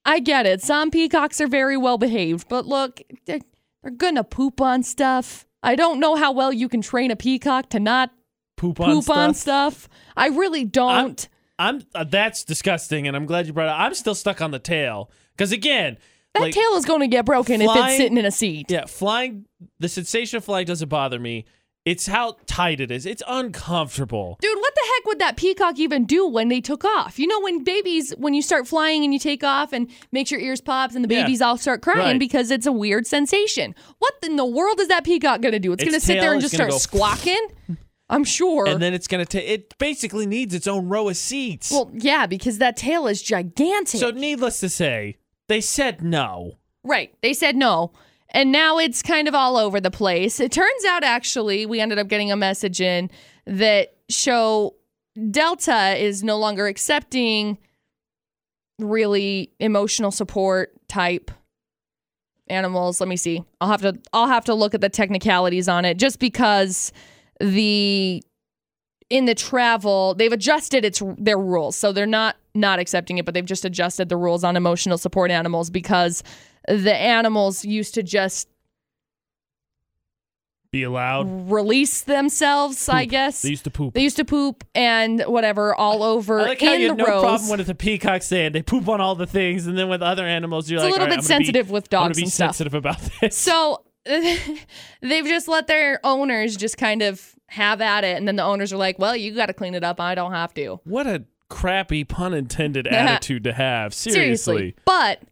[SPEAKER 2] I get it. Some peacocks are very well behaved, but look, they're, they're gonna poop on stuff. I don't know how well you can train a peacock to not
[SPEAKER 1] Poop on
[SPEAKER 2] poop
[SPEAKER 1] stuff.
[SPEAKER 2] on stuff. I really don't.
[SPEAKER 1] I'm uh, that's disgusting, and I'm glad you brought it. I'm still stuck on the tail because again,
[SPEAKER 2] that
[SPEAKER 1] like,
[SPEAKER 2] tail is going to get broken if it's sitting in a seat.
[SPEAKER 1] yeah, flying. The sensation of flying doesn't bother me. It's how tight it is. It's uncomfortable.
[SPEAKER 2] Dude, what the heck would that peacock even do when they took off? You know, when babies, when you start flying and you take off and makes your ears pops and the
[SPEAKER 1] Yeah.
[SPEAKER 2] babies all start crying
[SPEAKER 1] Right.
[SPEAKER 2] because it's a weird sensation. What in the world is that peacock going to do? It's
[SPEAKER 1] Its
[SPEAKER 2] going to sit there and just start squawking? I'm sure.
[SPEAKER 1] And then it's gonna take. It basically needs its own row of seats.
[SPEAKER 2] well, yeah, because that tail is gigantic.
[SPEAKER 1] so needless to say, they said no.
[SPEAKER 2] Right. They said no. And now it's kind of all over the place. It turns out, actually, we ended up getting a message in that show Delta is no longer accepting really emotional support type animals. Let me see. I'll have to I'll have to look at the technicalities on it just because the in the travel they've adjusted its their rules. So they're not not accepting it, but they've just adjusted the rules on emotional support animals because the animals used to just
[SPEAKER 1] Be allowed.
[SPEAKER 2] release themselves, I guess.
[SPEAKER 1] They used to poop.
[SPEAKER 2] They used to poop and whatever all over
[SPEAKER 1] I like how
[SPEAKER 2] in
[SPEAKER 1] you
[SPEAKER 2] the
[SPEAKER 1] have no
[SPEAKER 2] rows.
[SPEAKER 1] problem when it's a peacock saying they poop on all the things, and then with other animals, you're
[SPEAKER 2] It's a little
[SPEAKER 1] "All right,
[SPEAKER 2] bit
[SPEAKER 1] I'm gonna be-
[SPEAKER 2] sensitive with
[SPEAKER 1] I'm
[SPEAKER 2] dogs
[SPEAKER 1] be
[SPEAKER 2] and stuff.
[SPEAKER 1] sensitive about this.
[SPEAKER 2] So they've just let their owners just kind of have at it, and then the owners are like, "Well, you got to clean it up. I don't have to."
[SPEAKER 1] what a crappy pun intended attitude to have. Seriously.
[SPEAKER 2] But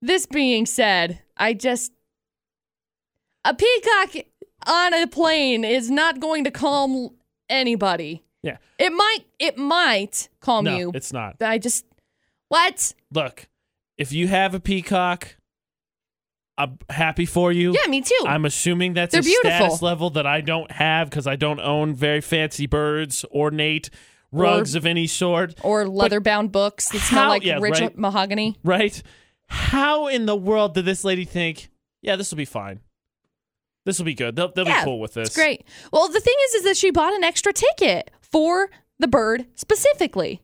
[SPEAKER 2] this being said, I just a peacock on a plane is not going to calm anybody.
[SPEAKER 1] Yeah.
[SPEAKER 2] It might. It might calm
[SPEAKER 1] No,
[SPEAKER 2] you.
[SPEAKER 1] it's not.
[SPEAKER 2] I just what?
[SPEAKER 1] Look, if you have a peacock, I'm happy for you.
[SPEAKER 2] Yeah, me too.
[SPEAKER 1] I'm assuming that's
[SPEAKER 2] They're
[SPEAKER 1] a
[SPEAKER 2] beautiful.
[SPEAKER 1] status level that I don't have because I don't own very fancy birds, ornate rugs of any sort,
[SPEAKER 2] or leather bound books that smell
[SPEAKER 1] how-
[SPEAKER 2] like
[SPEAKER 1] yeah,
[SPEAKER 2] rich
[SPEAKER 1] right.
[SPEAKER 2] mahogany.
[SPEAKER 1] right? How in the world did this lady think, yeah, this will be fine? This will be good. They'll, they'll
[SPEAKER 2] Yeah,
[SPEAKER 1] be cool with this.
[SPEAKER 2] It's great. Well, the thing is, is that she bought an extra ticket for the bird specifically.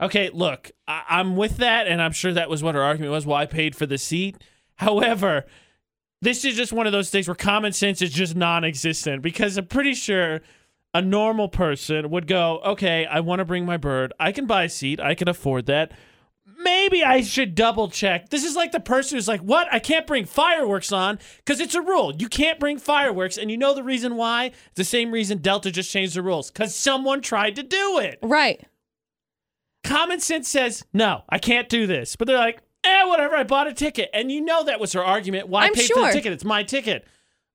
[SPEAKER 1] Okay, look, I- I'm with that, and I'm sure that was what her argument was. Why I paid for the seat. However, this is just one of those things where common sense is just non-existent because I'm pretty sure a normal person would go, okay, I want to bring my bird. I can buy a seat. I can afford that. Maybe I should double check. This is like the person who's like, what? I can't bring fireworks on because it's a rule. You can't bring fireworks. And you know the reason why? It's the same reason Delta just changed the rules because someone tried to do it
[SPEAKER 2] Right.
[SPEAKER 1] common sense says no i can't do this but they're like eh whatever i bought a ticket and you know that was her argument why
[SPEAKER 2] I'm
[SPEAKER 1] for
[SPEAKER 2] sure.
[SPEAKER 1] the ticket it's my ticket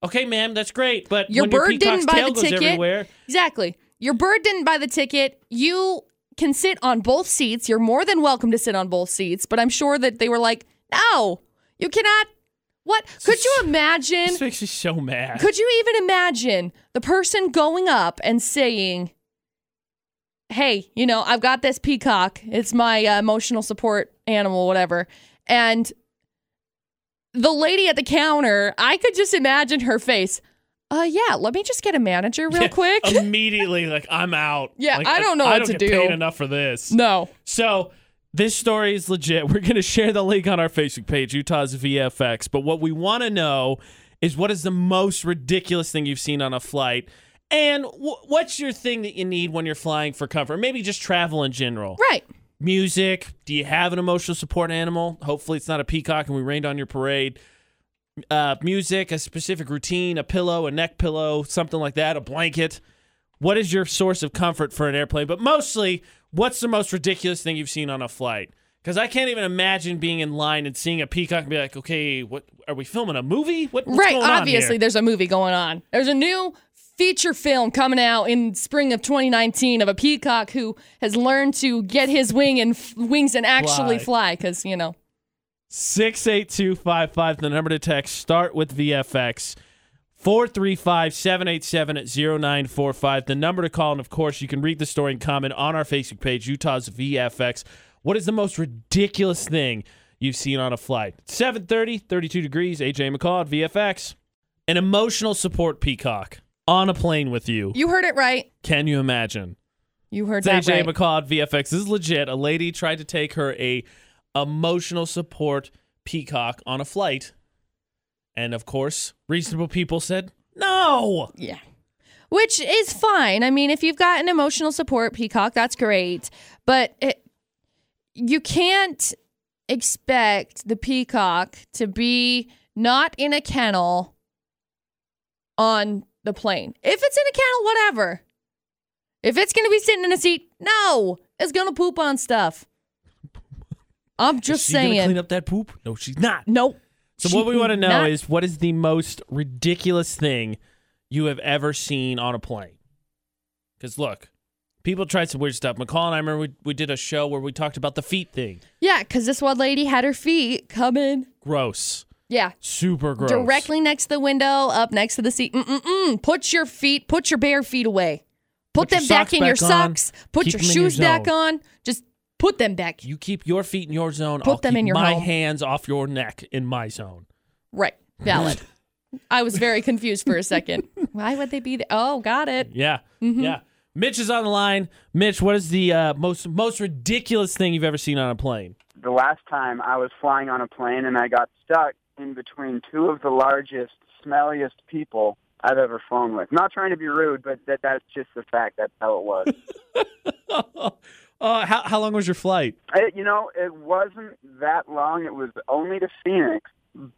[SPEAKER 1] okay ma'am that's great but
[SPEAKER 2] Your
[SPEAKER 1] when
[SPEAKER 2] bird
[SPEAKER 1] your
[SPEAKER 2] didn't buy the ticket.
[SPEAKER 1] everywhere
[SPEAKER 2] Exactly. Your bird didn't buy the ticket. You can sit on both seats. You're more than welcome to sit on both seats. But I'm sure that they were like, no, you cannot. What? Could you imagine?
[SPEAKER 1] this makes me so mad
[SPEAKER 2] Could you even imagine the person going up and saying, Hey, you know, I've got this peacock. It's my uh, emotional support animal, whatever. And the lady at the counter, I could just imagine her face. Uh, yeah, let me just get a manager real
[SPEAKER 1] Yeah,
[SPEAKER 2] quick.
[SPEAKER 1] immediately like i'm out
[SPEAKER 2] Yeah,
[SPEAKER 1] Like,
[SPEAKER 2] I don't know
[SPEAKER 1] i
[SPEAKER 2] what
[SPEAKER 1] don't
[SPEAKER 2] to
[SPEAKER 1] get
[SPEAKER 2] do.
[SPEAKER 1] paid enough for this
[SPEAKER 2] no.
[SPEAKER 1] So this story is legit. We're going to share the link on our Facebook page, Utah's VFX. But what we want to know is what is the most ridiculous thing you've seen on a flight? And wh- what's your thing that you need when you're flying for comfort? Maybe just travel in general.
[SPEAKER 2] Right.
[SPEAKER 1] Music. Do you have an emotional support animal? Hopefully, it's not a peacock and we rained on your parade. Uh, music, a specific routine, a pillow, a neck pillow, something like that, a blanket. What is your source of comfort for an airplane? But mostly, what's the most ridiculous thing you've seen on a flight? Because I can't even imagine being in line and seeing a peacock and be like, okay, what are we filming a movie? What, what's
[SPEAKER 2] right.
[SPEAKER 1] going on
[SPEAKER 2] Obviously,
[SPEAKER 1] here?
[SPEAKER 2] there's a movie going on. There's a new feature film coming out in spring of 2019 of a peacock who has learned to get his wing and f- wings and actually fly because you know
[SPEAKER 1] 68255, the number to text. Start with VFX. 435 787 0945, the number to call. And of course, you can read the story and comment on our Facebook page, Utah's VFX. What is the most ridiculous thing you've seen on a flight? 730, 32 degrees, AJ McCall at VFX. An emotional support peacock on a plane with you.
[SPEAKER 2] you heard it right.
[SPEAKER 1] Can you imagine?
[SPEAKER 2] You heard
[SPEAKER 1] It's
[SPEAKER 2] that
[SPEAKER 1] AJ
[SPEAKER 2] right.
[SPEAKER 1] VFX. This is legit. A lady tried to take her a emotional support peacock on a flight, and of course, reasonable people said no.
[SPEAKER 2] Yeah. Which is fine. I mean, if you've got an emotional support peacock, that's great. But it, you can't expect the peacock to be not in a kennel on the plane. If it's in a kennel, whatever. If it's going to be sitting in a seat, no, it's going to poop on stuff. I'm just
[SPEAKER 1] she gonna
[SPEAKER 2] saying.
[SPEAKER 1] clean up that poop? No, she's not.
[SPEAKER 2] Nope.
[SPEAKER 1] So what we want to know
[SPEAKER 2] Not-
[SPEAKER 1] is what is the most ridiculous thing you have ever seen on a plane? Because look, people tried some weird stuff. McCall and I remember we, we did a show where we talked about the feet thing.
[SPEAKER 2] Yeah, because this one lady had her feet coming.
[SPEAKER 1] Gross.
[SPEAKER 2] Yeah,
[SPEAKER 1] Super gross.
[SPEAKER 2] directly next to the window, up next to the seat. Mm-mm-mm. Put your feet, put your bare feet away. Put,
[SPEAKER 1] Put
[SPEAKER 2] them back
[SPEAKER 1] socks
[SPEAKER 2] in your
[SPEAKER 1] back on.
[SPEAKER 2] socks. Put
[SPEAKER 1] Keep
[SPEAKER 2] your
[SPEAKER 1] them in your
[SPEAKER 2] shoes back on. Just put them back.
[SPEAKER 1] You keep your feet in your zone.
[SPEAKER 2] Put
[SPEAKER 1] I'll
[SPEAKER 2] them
[SPEAKER 1] keep
[SPEAKER 2] in your
[SPEAKER 1] my
[SPEAKER 2] home.
[SPEAKER 1] hands off your neck in my zone.
[SPEAKER 2] Right. Valid. I was very confused for a second. Why would they be there? Oh, got it.
[SPEAKER 1] Yeah,
[SPEAKER 2] Mm-hmm.
[SPEAKER 1] yeah. Mitch is on the line. Mitch, what is the uh, most most ridiculous thing you've ever seen on a plane?
[SPEAKER 5] the last time I was flying on a plane and I got stuck in between two of the largest, smelliest people I've ever flown with. Not trying to be rude, but that that's just the fact. That's how it was.
[SPEAKER 1] uh, how how long was your flight?
[SPEAKER 5] It, you know, it wasn't that long. It was only to Phoenix,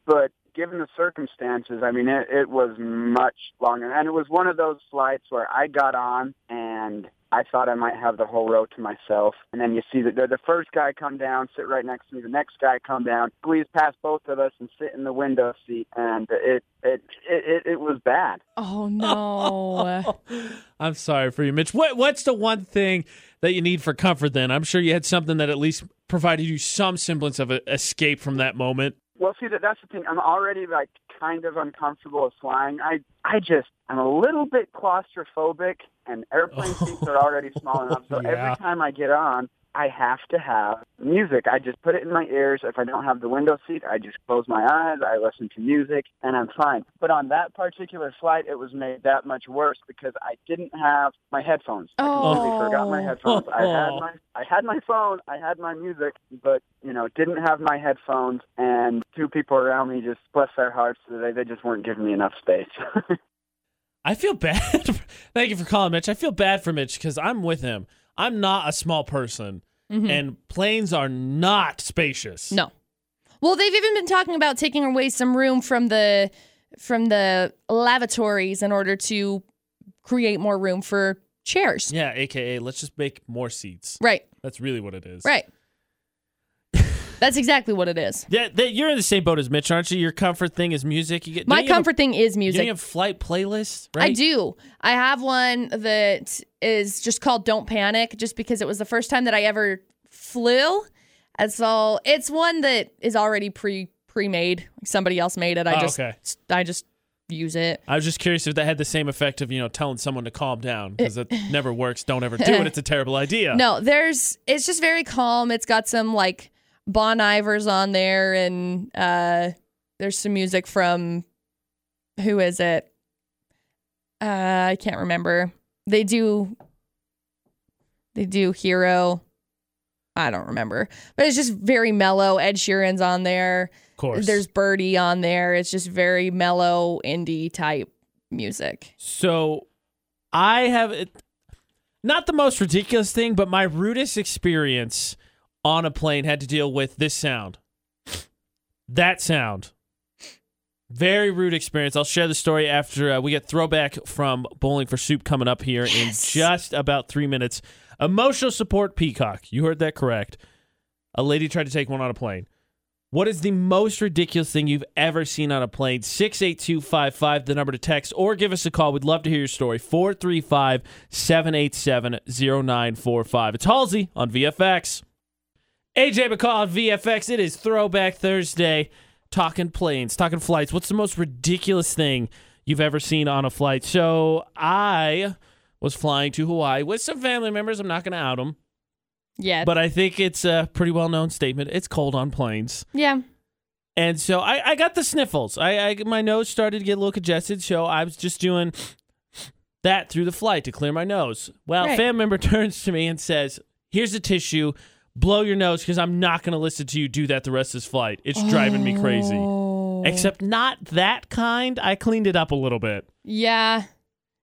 [SPEAKER 5] but given the circumstances, I mean, it, it was much longer. And it was one of those flights where I got on and I thought I might have the whole row to myself. And then you see the, the, the first guy come down, sit right next to me. The next guy come down, squeeze past both of us and sit in the window seat. And it, it, it, it, it was bad.
[SPEAKER 2] Oh no.
[SPEAKER 1] I'm sorry for you, Mitch. What what's the one thing that you need for comfort? Then I'm sure you had something that at least provided you some semblance of a escape from that moment.
[SPEAKER 5] Well, see, that that's the thing. I'm already like kind of uncomfortable with flying. I I just I'm a little bit claustrophobic, and airplane oh. seats are already small enough. So
[SPEAKER 1] Yeah.
[SPEAKER 5] every time I get on, I have to have music. I just put it in my ears. If I don't have the window seat, I just close my eyes. I listen to music, and I'm fine. But on that particular flight, it was made that much worse because I didn't have my headphones. I completely
[SPEAKER 2] Oh.
[SPEAKER 5] forgot my headphones. I had my I had my phone, I had my music, but you know, didn't have my headphones. And two people around me just bless their hearts, they they just weren't giving me enough space.
[SPEAKER 1] I feel bad. Thank you for calling, Mitch. I feel bad for Mitch because I'm with him. I'm not a small person,
[SPEAKER 2] Mhm.
[SPEAKER 1] and planes are not spacious.
[SPEAKER 2] No. Well, they've even been talking about taking away some room from the from the lavatories in order to create more room for chairs.
[SPEAKER 1] Yeah, aka let's just make more seats.
[SPEAKER 2] Right.
[SPEAKER 1] That's really what it is.
[SPEAKER 2] Right. That's exactly what it is.
[SPEAKER 1] Yeah, that, you're in the same boat as Mitch, aren't you? Your comfort thing is music. You get
[SPEAKER 2] My
[SPEAKER 1] have a-
[SPEAKER 2] comfort thing is music.
[SPEAKER 1] You have flight playlists, right?
[SPEAKER 2] I do. I have one that is just called Don't Panic, just because it was the first time that I ever flew. And so it's one that is already pre pre made. Somebody else made it. I
[SPEAKER 1] Oh,
[SPEAKER 2] just
[SPEAKER 1] okay.
[SPEAKER 2] I just use it.
[SPEAKER 1] I was just curious if that had the same effect of you know telling someone to calm down because it never works. Don't ever do it. It's a terrible idea.
[SPEAKER 2] No, there's it's just very calm. It's got some like Bon Ivers on there and uh there's some music from who is it? Uh I can't remember. They do they do Hero. I don't remember. But it's just very mellow. Ed Sheeran's on there.
[SPEAKER 1] of course.
[SPEAKER 2] There's Birdy on there. It's just very mellow indie type music.
[SPEAKER 1] So I have it, not the most ridiculous thing, but my rudest experience on a plane had to deal with this sound. That sound. Very rude experience. I'll share the story after uh, we get throwback from Bowling for Soup coming up here
[SPEAKER 2] Yes.
[SPEAKER 1] in just about three minutes. Emotional support peacock. You heard that correct. A lady tried to take one on a plane. What is the most ridiculous thing you've ever seen on a plane? 68255, the number to text, or give us a call. We'd love to hear your story. 435 787 0945. It's Halsey on VFX. AJ McCall VFX. It is Throwback Thursday. Talking planes, talking flights. What's the most ridiculous thing you've ever seen on a flight? So I was flying to Hawaii with some family members. I'm not going to out them,
[SPEAKER 2] Yeah.
[SPEAKER 1] but I think it's a pretty well known statement. It's cold on planes.
[SPEAKER 2] yeah.
[SPEAKER 1] And so I, I got the sniffles. I, I my nose started to get a little congested, so I was just doing that through the flight to clear my nose. Well,
[SPEAKER 2] Right.
[SPEAKER 1] fam member turns to me and says, "Here's a tissue. Blow your nose because I'm not going to listen to you do that the rest of this flight. It's driving me crazy."
[SPEAKER 2] Oh.
[SPEAKER 1] Except not that kind. I cleaned it up a little bit.
[SPEAKER 2] Yeah.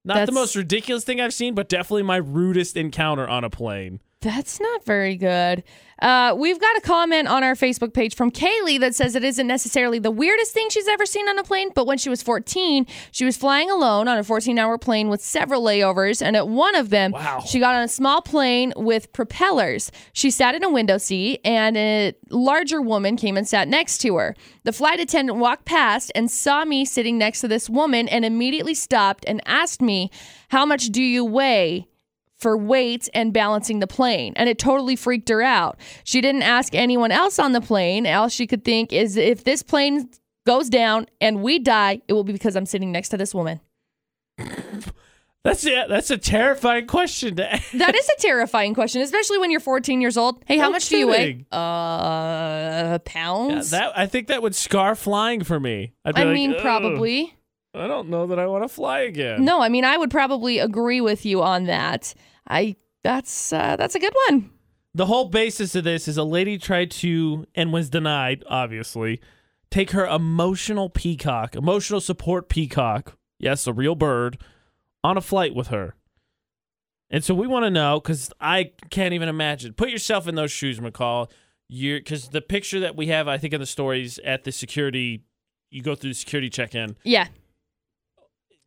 [SPEAKER 1] Not the
[SPEAKER 2] That's-
[SPEAKER 1] most ridiculous thing I've seen, but definitely my rudest encounter on a plane.
[SPEAKER 2] That's not very good. Uh, we've got a comment on our Facebook page from Kaylee that says it isn't necessarily the weirdest thing she's ever seen on a plane, but when she was 14, she was flying alone on a 14 hour plane with several layovers, and at one of them,
[SPEAKER 1] Wow.
[SPEAKER 2] she got on a small plane with propellers. She sat in a window seat, and a larger woman came and sat next to her. The flight attendant walked past and saw me sitting next to this woman and immediately stopped and asked me, How much do you weigh? For weight and balancing the plane. And it totally freaked her out. She didn't ask anyone else on the plane. All she could think is if this plane goes down and we die, it will be because I'm sitting next to this woman.
[SPEAKER 1] That's it. That's a terrifying question to ask.
[SPEAKER 2] That is a terrifying question, especially when you're 14 years old. Hey, how
[SPEAKER 1] No
[SPEAKER 2] much do you weigh?
[SPEAKER 1] kidding.
[SPEAKER 2] Uh,
[SPEAKER 1] Yeah,
[SPEAKER 2] pounds?
[SPEAKER 1] that I think that would scar flying for me. I'd be
[SPEAKER 2] I
[SPEAKER 1] like,
[SPEAKER 2] mean,
[SPEAKER 1] "Ugh,
[SPEAKER 2] probably.
[SPEAKER 1] I don't know that I want to fly again.
[SPEAKER 2] No, I mean, I would probably agree with you on that. I that's uh, that's a good one.
[SPEAKER 1] The whole basis of this is a lady tried to and was denied, obviously, take her emotional peacock, emotional support peacock yes, a real bird, on a flight with her. And so we want to know because I can't even imagine. Put yourself in those shoes, McCall. You're because the picture that we have, I think, in the stories at the security, you go through the security check-in.
[SPEAKER 2] Yeah.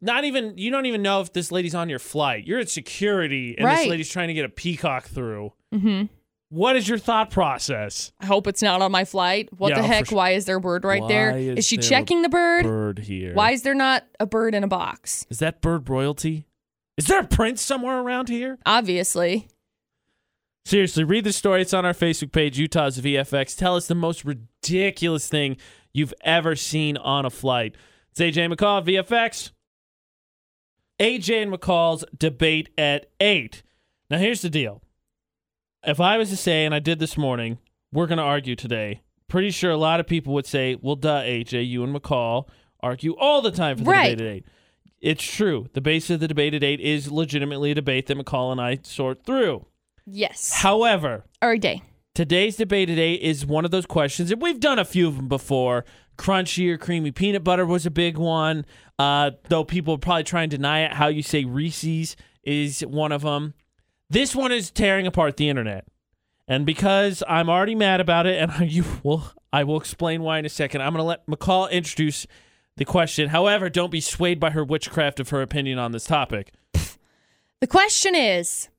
[SPEAKER 1] Not even you don't even know if this lady's on your flight. You're at security, and
[SPEAKER 2] Right.
[SPEAKER 1] this lady's trying to get a peacock through.
[SPEAKER 2] Mm-hmm.
[SPEAKER 1] What is your thought process?
[SPEAKER 2] I hope it's not on my flight. What
[SPEAKER 1] Yeah,
[SPEAKER 2] the
[SPEAKER 1] for
[SPEAKER 2] heck?
[SPEAKER 1] sure.
[SPEAKER 2] Why is there a bird right
[SPEAKER 1] Why
[SPEAKER 2] there?
[SPEAKER 1] is
[SPEAKER 2] Is she
[SPEAKER 1] there a
[SPEAKER 2] checking the bird?
[SPEAKER 1] Bird here.
[SPEAKER 2] Why is there not a bird in a box?
[SPEAKER 1] is that bird royalty? Is there a prince somewhere around here?
[SPEAKER 2] Obviously.
[SPEAKER 1] Seriously, read the story. It's on our Facebook page, Utah's VFX. Tell us the most ridiculous thing you've ever seen on a flight. It's AJ McCall, VFX. AJ and McCall's debate at 8. Now, here's the deal. If I was to say, and I did this morning, we're going to argue today, pretty sure a lot of people would say, well, duh, AJ, you and McCall argue all the time for the
[SPEAKER 2] Right.
[SPEAKER 1] debate at 8. It's true. The base of the debate at 8 is legitimately a debate that McCall and I sort through.
[SPEAKER 2] Yes.
[SPEAKER 1] However,
[SPEAKER 2] Every day.
[SPEAKER 1] today's debate today is one of those questions, and we've done a few of them before. Crunchy or creamy peanut butter was a big one, uh, though people probably try and deny it. How you say Reese's is one of them. This one is tearing apart the internet, and because I'm already mad about it, and you will, I will explain why in a second. I'm going to let McCall introduce the question. However, don't be swayed by her witchcraft of her opinion on this topic.
[SPEAKER 2] The question is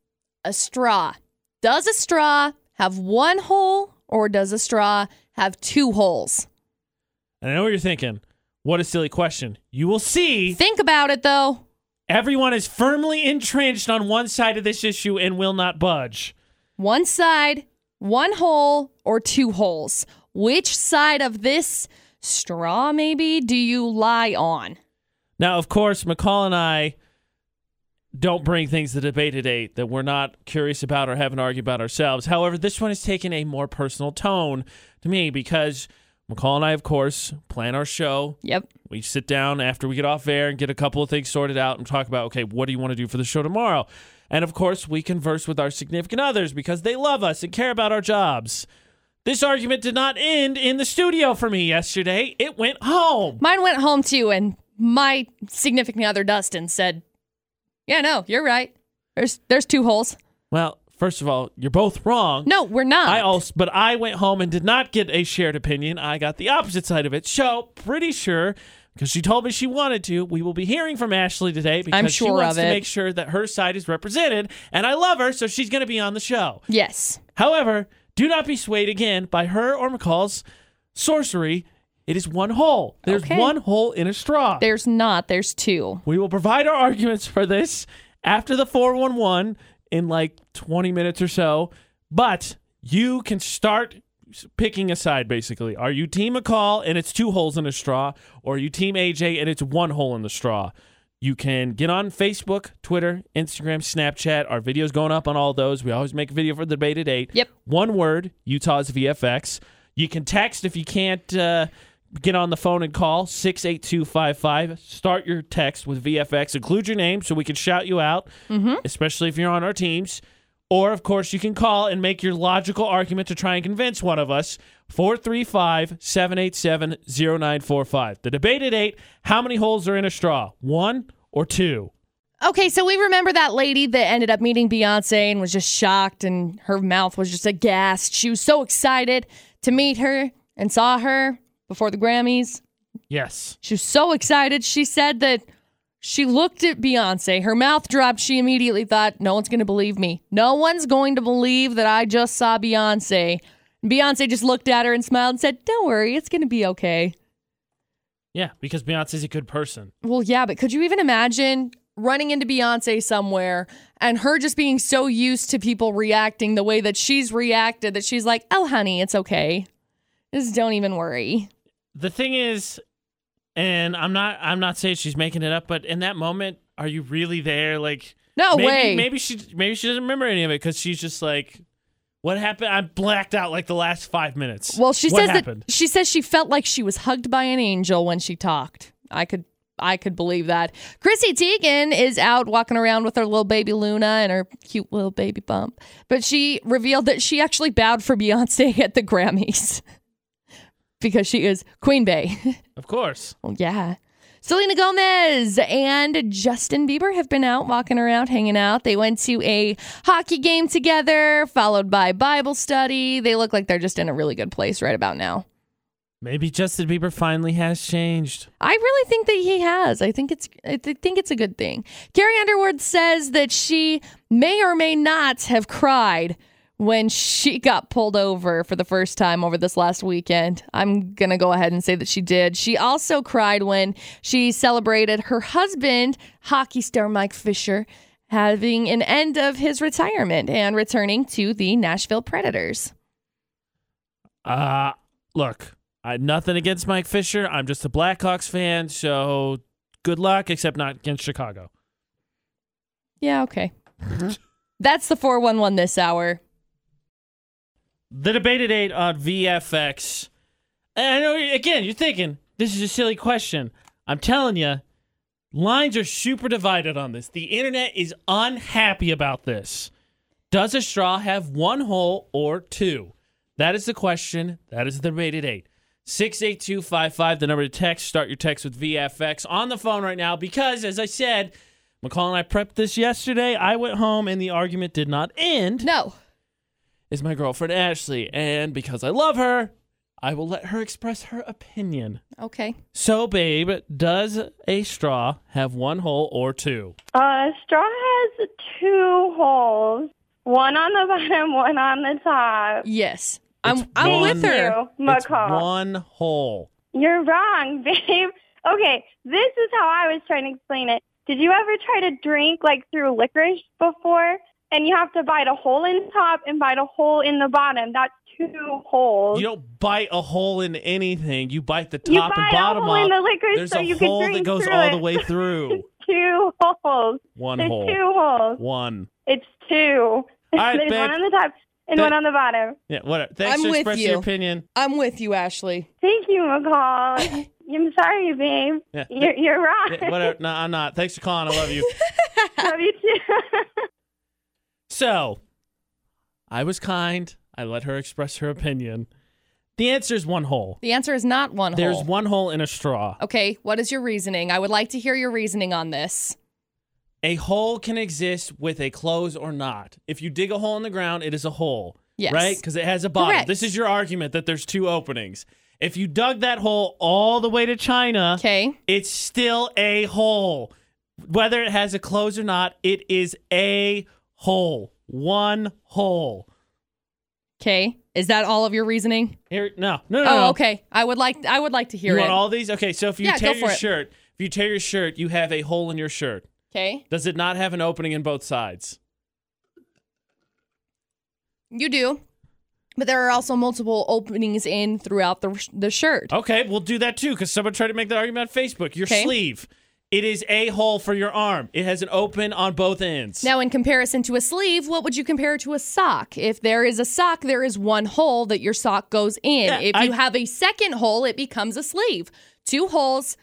[SPEAKER 2] a straw. Does a straw have one hole or does a straw have two holes?
[SPEAKER 1] And I know what you're thinking. What a silly question. You will see.
[SPEAKER 2] Think about it though.
[SPEAKER 1] Everyone is firmly entrenched on one side of this issue and will not budge.
[SPEAKER 2] One side, one hole, or two holes. Which side of this straw, maybe, do you lie on?
[SPEAKER 1] Now, of course, McCall and I don't bring things to debate at eight that we're not curious about or have an argument about ourselves. However, this one has taken a more personal tone to me because McCall and I, of course, plan our show.
[SPEAKER 2] Yep.
[SPEAKER 1] We sit down after we get off air and get a couple of things sorted out and talk about, okay, what do you want to do for the show tomorrow? And of course, we converse with our significant others because they love us and care about our jobs. This argument did not end in the studio for me yesterday. It went home.
[SPEAKER 2] Mine went home too, and my significant other, Dustin, said, Yeah, no, you're right. There's there's two holes.
[SPEAKER 1] Well, first of all, you're both wrong.
[SPEAKER 2] No, we're not.
[SPEAKER 1] I also, but I went home and did not get a shared opinion. I got the opposite side of it. So, pretty sure because she told me she wanted to, we will be hearing from Ashley today because
[SPEAKER 2] I'm
[SPEAKER 1] she wants to make sure that her side is represented, and I love her, so she's going to be on the show.
[SPEAKER 2] yes.
[SPEAKER 1] However, do not be swayed again by her or McCall's sorcery. It is one hole. There's
[SPEAKER 2] Okay.
[SPEAKER 1] one hole in a straw.
[SPEAKER 2] There's not. There's two.
[SPEAKER 1] We will provide our arguments for this after the 411 in like 20 minutes or so. But you can start picking a side basically. Are you Team McCall and it's two holes in a straw, or are you Team AJ and it's one hole in the straw? You can get on Facebook, Twitter, Instagram, Snapchat. Our video's going up on all those. We always make a video for the debate at 8.
[SPEAKER 2] Yep.
[SPEAKER 1] One word, Utah's VFX. You can text if you can't uh, get on the phone and call 68255. Start your text with VFX. Include your name so we can shout you out, mm-hmm. especially if you're on our teams. Or, of course, you can call and make your logical argument to try and convince one of us. 435 787 0945. The debate at 8 how many holes are in a straw? One or two?
[SPEAKER 2] Okay, so we remember that lady that ended up meeting Beyonce and was just shocked and her mouth was just aghast. She was so excited to meet her and saw her before the Grammys.
[SPEAKER 1] Yes.
[SPEAKER 2] She was so excited. She said that she looked at Beyonce, her mouth dropped. She immediately thought, No one's going to believe me. No one's going to believe that I just saw Beyonce. Beyonce just looked at her and smiled and said, Don't worry, it's going to be okay.
[SPEAKER 1] Yeah, because Beyonce's a good person.
[SPEAKER 2] Well, yeah, but could you even imagine running into Beyonce somewhere and her just being so used to people reacting the way that she's reacted that she's like, oh, honey, it's okay. Just don't even worry.
[SPEAKER 1] The thing is and i'm not i'm not saying she's making it up but in that moment are you really there like
[SPEAKER 2] No
[SPEAKER 1] maybe,
[SPEAKER 2] way.
[SPEAKER 1] maybe she maybe she doesn't remember any of it because she's just like what happened i blacked out like the last five minutes
[SPEAKER 2] Well, she
[SPEAKER 1] what
[SPEAKER 2] says
[SPEAKER 1] happened?
[SPEAKER 2] that she says she felt like she was hugged by an angel when she talked. I could I could believe that. Chrissy Teigen is out walking around with her little baby Luna and her cute little baby bump. But she revealed that she actually bowed for Beyonce at the Grammys. because she is Queen Bey.
[SPEAKER 1] of course
[SPEAKER 2] Well, yeah. Selena Gomez and Justin Bieber have been out walking around, hanging out. They went to a hockey game together, followed by Bible study. They look like they're just in a really good place right about now.
[SPEAKER 1] Maybe Justin Bieber finally has changed.
[SPEAKER 2] I really think that he has. I think it's I th- think it's a good thing. Carrie Underwood says that she may or may not have cried when she got pulled over for the first time over this last weekend. I'm going to go ahead and say that she did. She also cried when she celebrated her husband, hockey star Mike Fisher, having an end of his retirement and returning to the Nashville Predators.
[SPEAKER 1] Uh, look, I nothing against Mike Fisher. I'm just a Blackhawks fan, so good luck, except not against Chicago.
[SPEAKER 2] Yeah, okay. That's the 411 this hour.
[SPEAKER 1] The debate at eight on VFX. And I know again, you're thinking this is a silly question. I'm telling you, lines are super divided on this. The internet is unhappy about this. Does a straw have one hole or two? That is the question. That is the debate at eight. 68255, the number to text. Start your text with VFX on the phone right now because, as I said, McCall and I prepped this yesterday. I went home and the argument did not end.
[SPEAKER 2] No.
[SPEAKER 1] Is my girlfriend Ashley. And because I love her, I will let her express her opinion.
[SPEAKER 2] Okay.
[SPEAKER 1] So, babe, does a straw have one hole or two?
[SPEAKER 6] Uh, straw has two holes. One on the bottom, one on the top.
[SPEAKER 2] Yes. I'm I'm
[SPEAKER 1] one-
[SPEAKER 2] with her.
[SPEAKER 6] You,
[SPEAKER 1] It's one hole.
[SPEAKER 6] You're wrong, babe. Okay, this is how I was trying to explain it. Did you ever try to drink like through licorice before? And you have to bite a hole in the top and bite a hole in the bottom. That's two holes.
[SPEAKER 1] You don't bite a hole in anything. You bite the
[SPEAKER 6] You
[SPEAKER 1] top and
[SPEAKER 6] bite a
[SPEAKER 1] bottom
[SPEAKER 6] hole in
[SPEAKER 1] off.
[SPEAKER 6] the licorice
[SPEAKER 1] There's
[SPEAKER 6] so
[SPEAKER 1] a
[SPEAKER 6] you can
[SPEAKER 1] hole that goes all
[SPEAKER 6] it.
[SPEAKER 1] the way through.
[SPEAKER 6] two holes.
[SPEAKER 1] One
[SPEAKER 6] There's
[SPEAKER 1] hole.
[SPEAKER 6] two holes.
[SPEAKER 1] One.
[SPEAKER 6] It's two.
[SPEAKER 1] right,
[SPEAKER 6] There's
[SPEAKER 1] babe.
[SPEAKER 6] one on the top and
[SPEAKER 1] That-
[SPEAKER 6] one on the bottom.
[SPEAKER 1] Yeah, whatever. Thanks
[SPEAKER 2] I'm
[SPEAKER 1] for
[SPEAKER 2] with
[SPEAKER 1] expressing
[SPEAKER 2] you.
[SPEAKER 1] your opinion.
[SPEAKER 2] I'm with you, Ashley.
[SPEAKER 6] Thank you, McCall. I'm sorry, babe.
[SPEAKER 1] Yeah.
[SPEAKER 6] You're, you're wrong.
[SPEAKER 1] Yeah, whatever. No, I'm not. Thanks for calling. I love you.
[SPEAKER 6] Love you too.
[SPEAKER 1] So, I was kind. I let her express her opinion. The answer is one hole.
[SPEAKER 2] The answer is not one hole.
[SPEAKER 1] There's
[SPEAKER 2] hole.
[SPEAKER 1] one hole in a straw.
[SPEAKER 2] Okay, what is your reasoning? I would like to hear your reasoning on this.
[SPEAKER 1] A hole can exist with a close or not. If you dig a hole in the ground, it is a hole.
[SPEAKER 2] Yes.
[SPEAKER 1] Right? Because it has a bottom.
[SPEAKER 2] Correct.
[SPEAKER 1] This is your argument that there's two openings. If you dug that hole all the way to China,
[SPEAKER 2] Okay.
[SPEAKER 1] it's still a hole. Whether it has a close or not, it is a hole. One hole.
[SPEAKER 2] Okay. Is that all of your reasoning?
[SPEAKER 1] Here, no, no, no.
[SPEAKER 2] Oh,
[SPEAKER 1] no.
[SPEAKER 2] okay. I would like I would like to hear
[SPEAKER 1] You
[SPEAKER 2] it.
[SPEAKER 1] want all these? Okay, so if you
[SPEAKER 2] Yeah,
[SPEAKER 1] tear
[SPEAKER 2] go
[SPEAKER 1] your
[SPEAKER 2] for it.
[SPEAKER 1] shirt, if you tear your shirt, you have a hole in your shirt.
[SPEAKER 2] okay.
[SPEAKER 1] Does it not have an opening in both sides?
[SPEAKER 2] You do. But there are also multiple openings in throughout the the shirt.
[SPEAKER 1] Okay, we'll do that too because someone tried to make that argument on Facebook. Your
[SPEAKER 2] Okay.
[SPEAKER 1] sleeve, it is a hole for your arm. It has an open on both ends.
[SPEAKER 2] Now, in comparison to a sleeve, what would you compare to a sock? If there is a sock, there is one hole that your sock goes in.
[SPEAKER 1] Yeah,
[SPEAKER 2] if
[SPEAKER 1] I-
[SPEAKER 2] you have a second hole, it becomes a sleeve. Two holes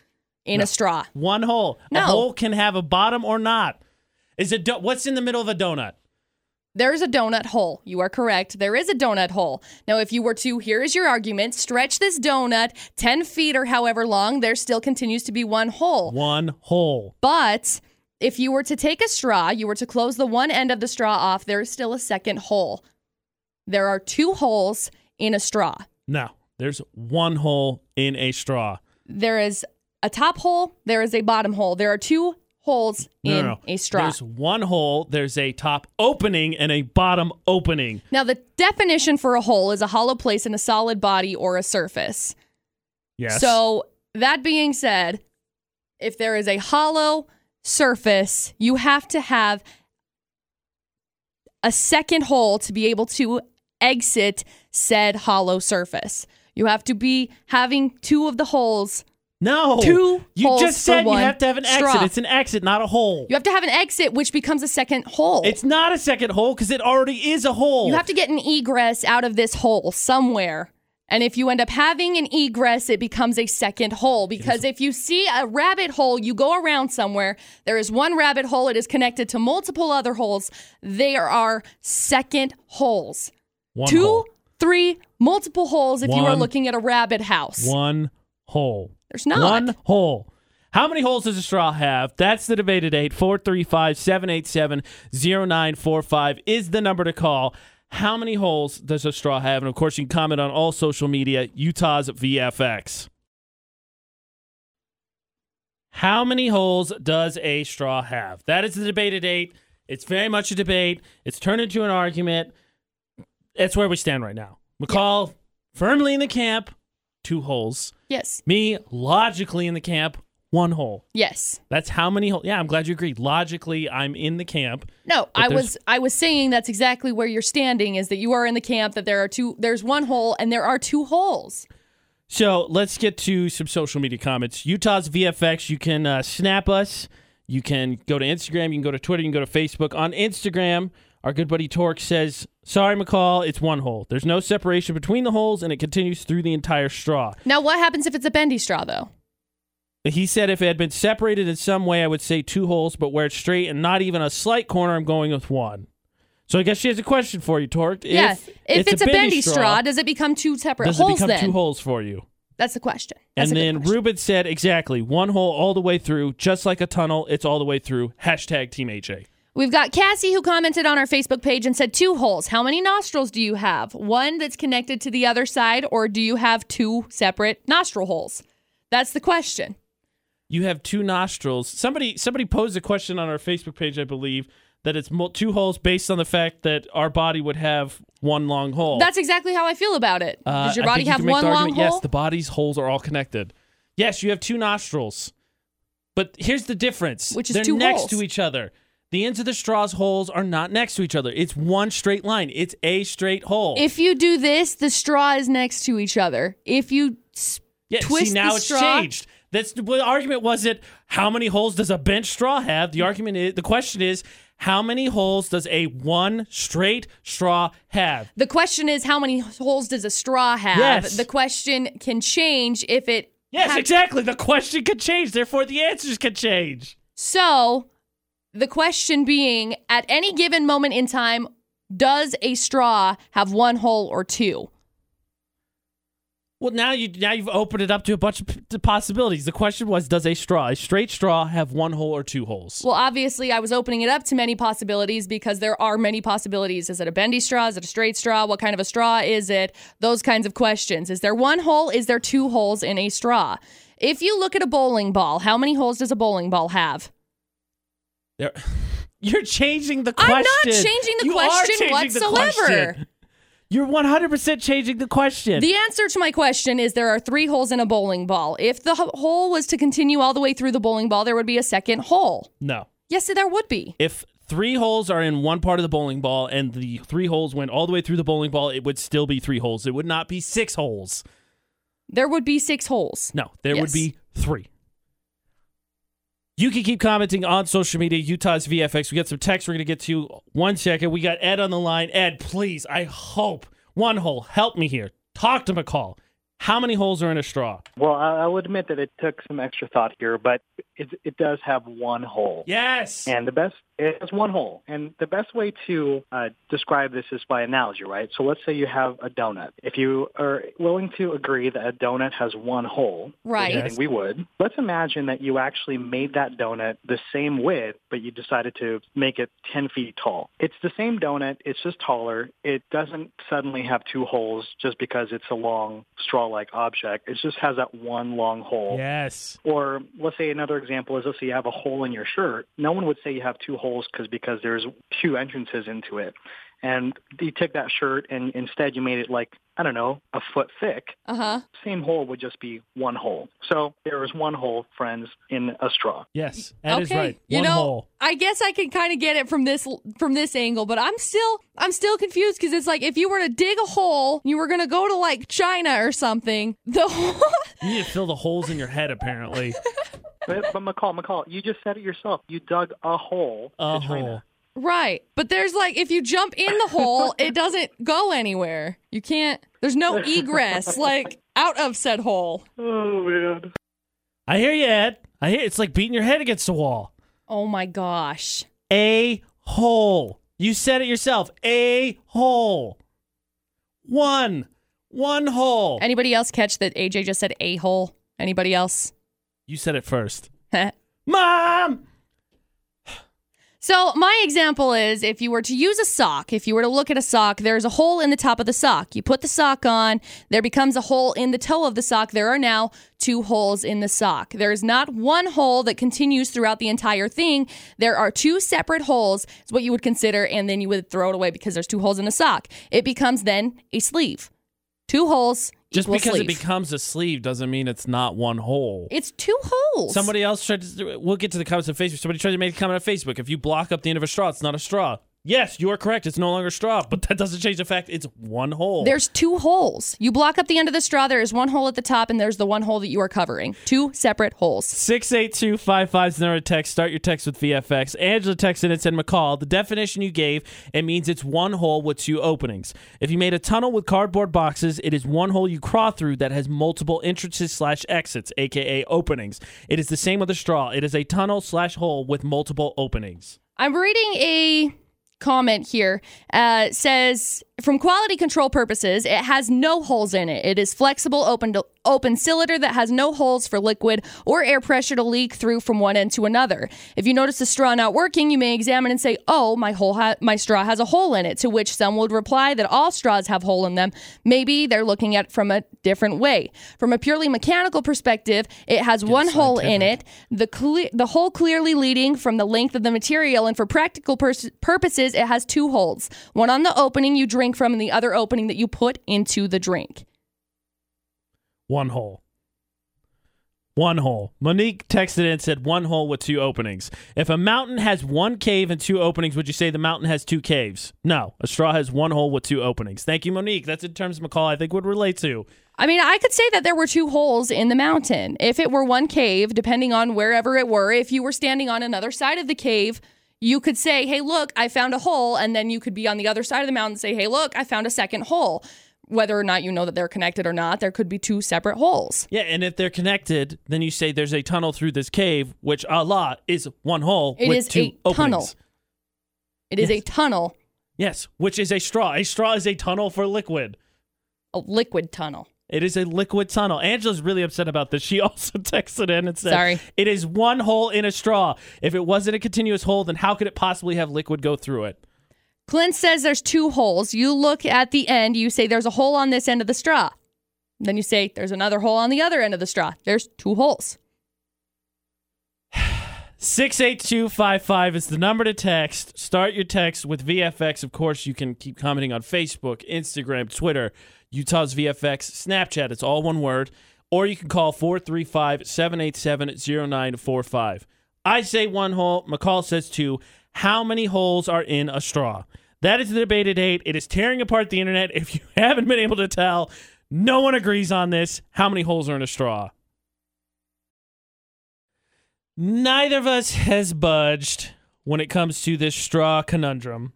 [SPEAKER 2] in a straw.
[SPEAKER 1] One hole.
[SPEAKER 2] No.
[SPEAKER 1] A hole can have a bottom or not. Is it do- what's in the middle of a donut?
[SPEAKER 2] There's a donut hole. You are correct. There is a donut hole. Now, if you were to, here is your argument, stretch this donut 10 feet or however long, there still continues to be one hole.
[SPEAKER 1] One hole.
[SPEAKER 2] But if you were to take a straw, you were to close the one end of the straw off, there is still a second hole. There are two holes in a straw.
[SPEAKER 1] No, there's one hole in a straw.
[SPEAKER 2] There is a top hole, there is a bottom hole. There are two holes
[SPEAKER 1] No,
[SPEAKER 2] in
[SPEAKER 1] no, no.
[SPEAKER 2] a straw.
[SPEAKER 1] There's one hole. There's a top opening and a bottom opening.
[SPEAKER 2] now, the definition for a hole is a hollow place in a solid body or a surface.
[SPEAKER 1] Yes.
[SPEAKER 2] So, that being said, if there is a hollow surface, you have to have a second hole to be able to exit said hollow surface. You have to be having two of the holes.
[SPEAKER 1] No.
[SPEAKER 2] two
[SPEAKER 1] You just said you have to have an
[SPEAKER 2] straw.
[SPEAKER 1] exit. It's an exit, not a hole.
[SPEAKER 2] You have to have an exit, which becomes a second hole.
[SPEAKER 1] It's not a second hole because it already is a hole.
[SPEAKER 2] You have to get an egress out of this hole somewhere. And if you end up having an egress, it becomes a second hole. Because if you see a rabbit hole, you go around somewhere, there is one rabbit hole, it is connected to multiple other holes. There are second holes.
[SPEAKER 1] one
[SPEAKER 2] Two,
[SPEAKER 1] hole.
[SPEAKER 2] three, multiple holes if you are
[SPEAKER 1] One.
[SPEAKER 2] looking at a rabbit house.
[SPEAKER 1] One hole.
[SPEAKER 2] There's not.
[SPEAKER 1] One hole. How many holes does a straw have? That's the debate at 8. 435 787 0945 is the number to call. How many holes does a straw have? And of course, you can comment on all social media, Utah's VFX. How many holes does a straw have? That is the debate at 8. It's very much a debate. It's turned into an argument. That's where we stand right now. McCall firmly in the camp, two holes.
[SPEAKER 2] Yes.
[SPEAKER 1] Me logically in the camp, one hole.
[SPEAKER 2] Yes.
[SPEAKER 1] That's how many holes. Yeah, I'm glad you agreed. Logically, I'm in the camp.
[SPEAKER 2] No, I was I was saying that's exactly where you're standing is that you are in the camp that there are two there's one hole and there are two holes.
[SPEAKER 1] So let's get to some social media comments. Utah's VFX, you can uh, snap us. You can go to Instagram. You can go to Twitter. You can go to Facebook. On Instagram, our good buddy Torque says, Sorry, McCall, it's one hole. There's no separation between the holes, and it continues through the entire straw.
[SPEAKER 2] Now what happens if it's a bendy straw though?
[SPEAKER 1] He said if it had been separated in some way, I would say two holes, but where it's straight and not even a slight corner, I'm going with one. So I guess she has a question for you, Torque.
[SPEAKER 2] yeah.
[SPEAKER 1] If,
[SPEAKER 2] If it's, a bendy straw, does it become two separate
[SPEAKER 1] does it
[SPEAKER 2] holes
[SPEAKER 1] become
[SPEAKER 2] then?
[SPEAKER 1] two holes for you?
[SPEAKER 2] That's the question. That's
[SPEAKER 1] and then
[SPEAKER 2] question.
[SPEAKER 1] Ruben said exactly one hole all the way through, just like a tunnel. It's all the way through. Hashtag Team AJ.
[SPEAKER 2] We've got Cassie who commented on our Facebook page and said two holes. How many nostrils do you have? One that's connected to the other side, or do you have two separate nostril holes? That's the question.
[SPEAKER 1] You have two nostrils. Somebody somebody posed a question on our Facebook page, I believe, that it's two holes based on the fact that our body would have one long hole.
[SPEAKER 2] That's exactly how I feel about it.
[SPEAKER 1] Uh,
[SPEAKER 2] Does your body
[SPEAKER 1] you
[SPEAKER 2] have one long hole?
[SPEAKER 1] Yes, the body's holes are all connected. Yes, you have two nostrils. But here's the difference.
[SPEAKER 2] Which is
[SPEAKER 1] They're
[SPEAKER 2] two
[SPEAKER 1] next
[SPEAKER 2] holes.
[SPEAKER 1] to each other. The ends of the straw's holes are not next to each other. It's one straight line. It's a straight hole.
[SPEAKER 2] If you do this, the straw is next to each other. If you s-
[SPEAKER 1] yeah,
[SPEAKER 2] twist
[SPEAKER 1] see now
[SPEAKER 2] the
[SPEAKER 1] it's
[SPEAKER 2] straw-
[SPEAKER 1] changed. That's the, argument wasn't how many holes does a bent straw have? The argument is the question is how many holes does a one straight straw have?
[SPEAKER 2] the question is, how many holes does a straw have?
[SPEAKER 1] Yes.
[SPEAKER 2] The question can change if it.
[SPEAKER 1] Yes,
[SPEAKER 2] had-
[SPEAKER 1] exactly. The question could change, therefore the answers could change.
[SPEAKER 2] So, the question being, at any given moment in time, does a straw have one hole or two?
[SPEAKER 1] Well, now you now you've opened it up to a bunch of p- possibilities. The question was, does a straw, a straight straw, have one hole or two holes?
[SPEAKER 2] Well, obviously, I was opening it up to many possibilities because there are many possibilities. Is it a bendy straw? Is it a straight straw? What kind of a straw is it? Those kinds of questions. Is there one hole? Is there two holes in a straw? If you look at a bowling ball, how many holes does a bowling ball have?
[SPEAKER 1] There, you're changing the question.
[SPEAKER 2] I'm not changing the
[SPEAKER 1] You
[SPEAKER 2] question
[SPEAKER 1] changing the
[SPEAKER 2] whatsoever.
[SPEAKER 1] question. You're 100% changing the question.
[SPEAKER 2] The answer to my question is there are three holes in a bowling ball. If the hole was to continue all the way through the bowling ball, there would be a second hole.
[SPEAKER 1] no.
[SPEAKER 2] Yes, there would be.
[SPEAKER 1] If three holes are in one part of the bowling ball and the three holes went all the way through the bowling ball, it would still be three holes. It would not be six holes.
[SPEAKER 2] There would be six holes.
[SPEAKER 1] No, there would be three. You can keep commenting on social media, Utah's VFX. We got some text we're going to get to. One second. We got Ed on the line. Ed, please, I hope. One hole. Help me here. Talk to McCall. How many holes are in a straw?
[SPEAKER 7] Well, I, I would admit that it took some extra thought here, but it, it does have one hole.
[SPEAKER 1] Yes.
[SPEAKER 7] And the best, it has one hole. And the best way to uh, describe this is by analogy, right? So let's say you have a donut. If you are willing to agree that a donut has one hole,
[SPEAKER 2] Right.
[SPEAKER 7] which I think we would, let's imagine that you actually made that donut the same width, but you decided to make it 10 feet tall. It's the same donut. It's just taller. It doesn't suddenly have two holes just because it's a long straw-like object. It just has that one long hole.
[SPEAKER 1] Yes.
[SPEAKER 7] Or let's say another example is let's say you have a hole in your shirt. No one would say you have two holes because because there's two entrances into it. And you take that shirt and instead you made it like I don't know a foot thick.
[SPEAKER 2] Uh huh.
[SPEAKER 7] Same hole would just be one hole. So there is one hole, friends, in a straw.
[SPEAKER 1] Yes. That is
[SPEAKER 2] okay.
[SPEAKER 1] right.
[SPEAKER 2] You know,
[SPEAKER 1] hole.
[SPEAKER 2] I guess I can kind of get it from this from this angle, but I'm still I'm still confused because it's like if you were to dig a hole, you were gonna go to like China or something. The hole,
[SPEAKER 1] You need to fill the holes in your head, apparently.
[SPEAKER 7] But, but McCall, McCall, you just said it yourself. You dug a hole
[SPEAKER 1] A
[SPEAKER 7] to uh-huh. China.
[SPEAKER 1] hole.
[SPEAKER 2] right? But there's like if you jump in the hole, it doesn't go anywhere. You can't. There's no egress like out of said hole.
[SPEAKER 7] Oh man.
[SPEAKER 1] I hear you, Ed. I hear it's like beating your head against the wall.
[SPEAKER 2] Oh my gosh.
[SPEAKER 1] A hole. You said it yourself. A hole. One. One hole.
[SPEAKER 2] Anybody else catch that AJ just said a hole? Anybody else?
[SPEAKER 1] You said it first. Mom!
[SPEAKER 2] So, my example is if you were to use a sock, if you were to look at a sock, there's a hole in the top of the sock. You put the sock on, there becomes a hole in the toe of the sock. There are now two holes in the sock. There is not one hole that continues throughout the entire thing. There are two separate holes, is what you would consider, and then you would throw it away because there's two holes in the sock. It becomes then a sleeve. Two holes.
[SPEAKER 1] Just because
[SPEAKER 2] sleeve.
[SPEAKER 1] it becomes a sleeve doesn't mean it's not one hole.
[SPEAKER 2] It's two holes.
[SPEAKER 1] Somebody else tried to. We'll get to the comments on Facebook. Somebody tried to make a comment on Facebook. If you block up the end of a straw, it's not a straw. Yes, you are correct. It's no longer straw, but that doesn't change the fact it's one hole.
[SPEAKER 2] There's two holes. You block up the end of the straw. There is one hole at the top, and there's the one hole that you are covering. Two separate holes.
[SPEAKER 1] 68255 is the number text. Start your text with VFX. Angela texted and said, McCall, the definition you gave, it means it's one hole with two openings. If you made a tunnel with cardboard boxes, it is one hole you crawl through that has multiple entrances slash exits, aka openings. It is the same with a straw. It is a tunnel slash hole with multiple openings.
[SPEAKER 2] I'm reading a comment here. Uh, says from quality control purposes, it has no holes in it. It is flexible, open to, open cylinder that has no holes for liquid or air pressure to leak through from one end to another. If you notice the straw not working, you may examine and say, "Oh, my hole ha- my straw has a hole in it." To which some would reply that all straws have hole in them. Maybe they're looking at it from a different way. From a purely mechanical perspective, it has one hole in it, the cle- the hole clearly leading from the length of the material, and for practical pers- purposes, it has two holes: one on the opening you drink from, and the other opening that you put into the drink.
[SPEAKER 1] One hole. One hole. Monique texted in and said one hole with two openings. If a mountain has one cave and two openings, would you say the mountain has two caves? No. A straw has one hole with two openings. Thank you, Monique. That's in terms of McCall I think would relate to.
[SPEAKER 2] I mean, I could say that there were two holes in the mountain. If it were one cave, depending on wherever it were, if you were standing on another side of the cave, you could say, hey, look, I found a hole. And then you could be on the other side of the mountain and say, hey, look, I found a second hole. Whether or not you know that they're connected or not, there could be two separate holes.
[SPEAKER 1] Yeah, and if they're connected, then you say there's a tunnel through this cave, which Allah is one hole
[SPEAKER 2] It is a
[SPEAKER 1] openings.
[SPEAKER 2] tunnel. It is a tunnel,
[SPEAKER 1] Yes, which is a straw. A straw is a tunnel for liquid.
[SPEAKER 2] a liquid tunnel.
[SPEAKER 1] It is a liquid tunnel. Angela's really upset about this. She also texted in and said,
[SPEAKER 2] Sorry.
[SPEAKER 1] It is one hole in a straw. If it wasn't a continuous hole, then how could it possibly have liquid go through it?
[SPEAKER 2] Clint says there's two holes. You look at the end, you say there's a hole on this end of the straw. Then you say there's another hole on the other end of the straw. There's two holes.
[SPEAKER 1] 68255 is the number to text. Start your text with VFX. Of course, you can keep commenting on Facebook, Instagram, Twitter, Utah's VFX, Snapchat. It's all one word. Or you can call 435 787 0945. I say one hole. McCall says two. How many holes are in a straw? That is the debate at eight. It is tearing apart the internet. If you haven't been able to tell, no one agrees on this. How many holes are in a straw? Neither of us has budged when it comes to this straw conundrum.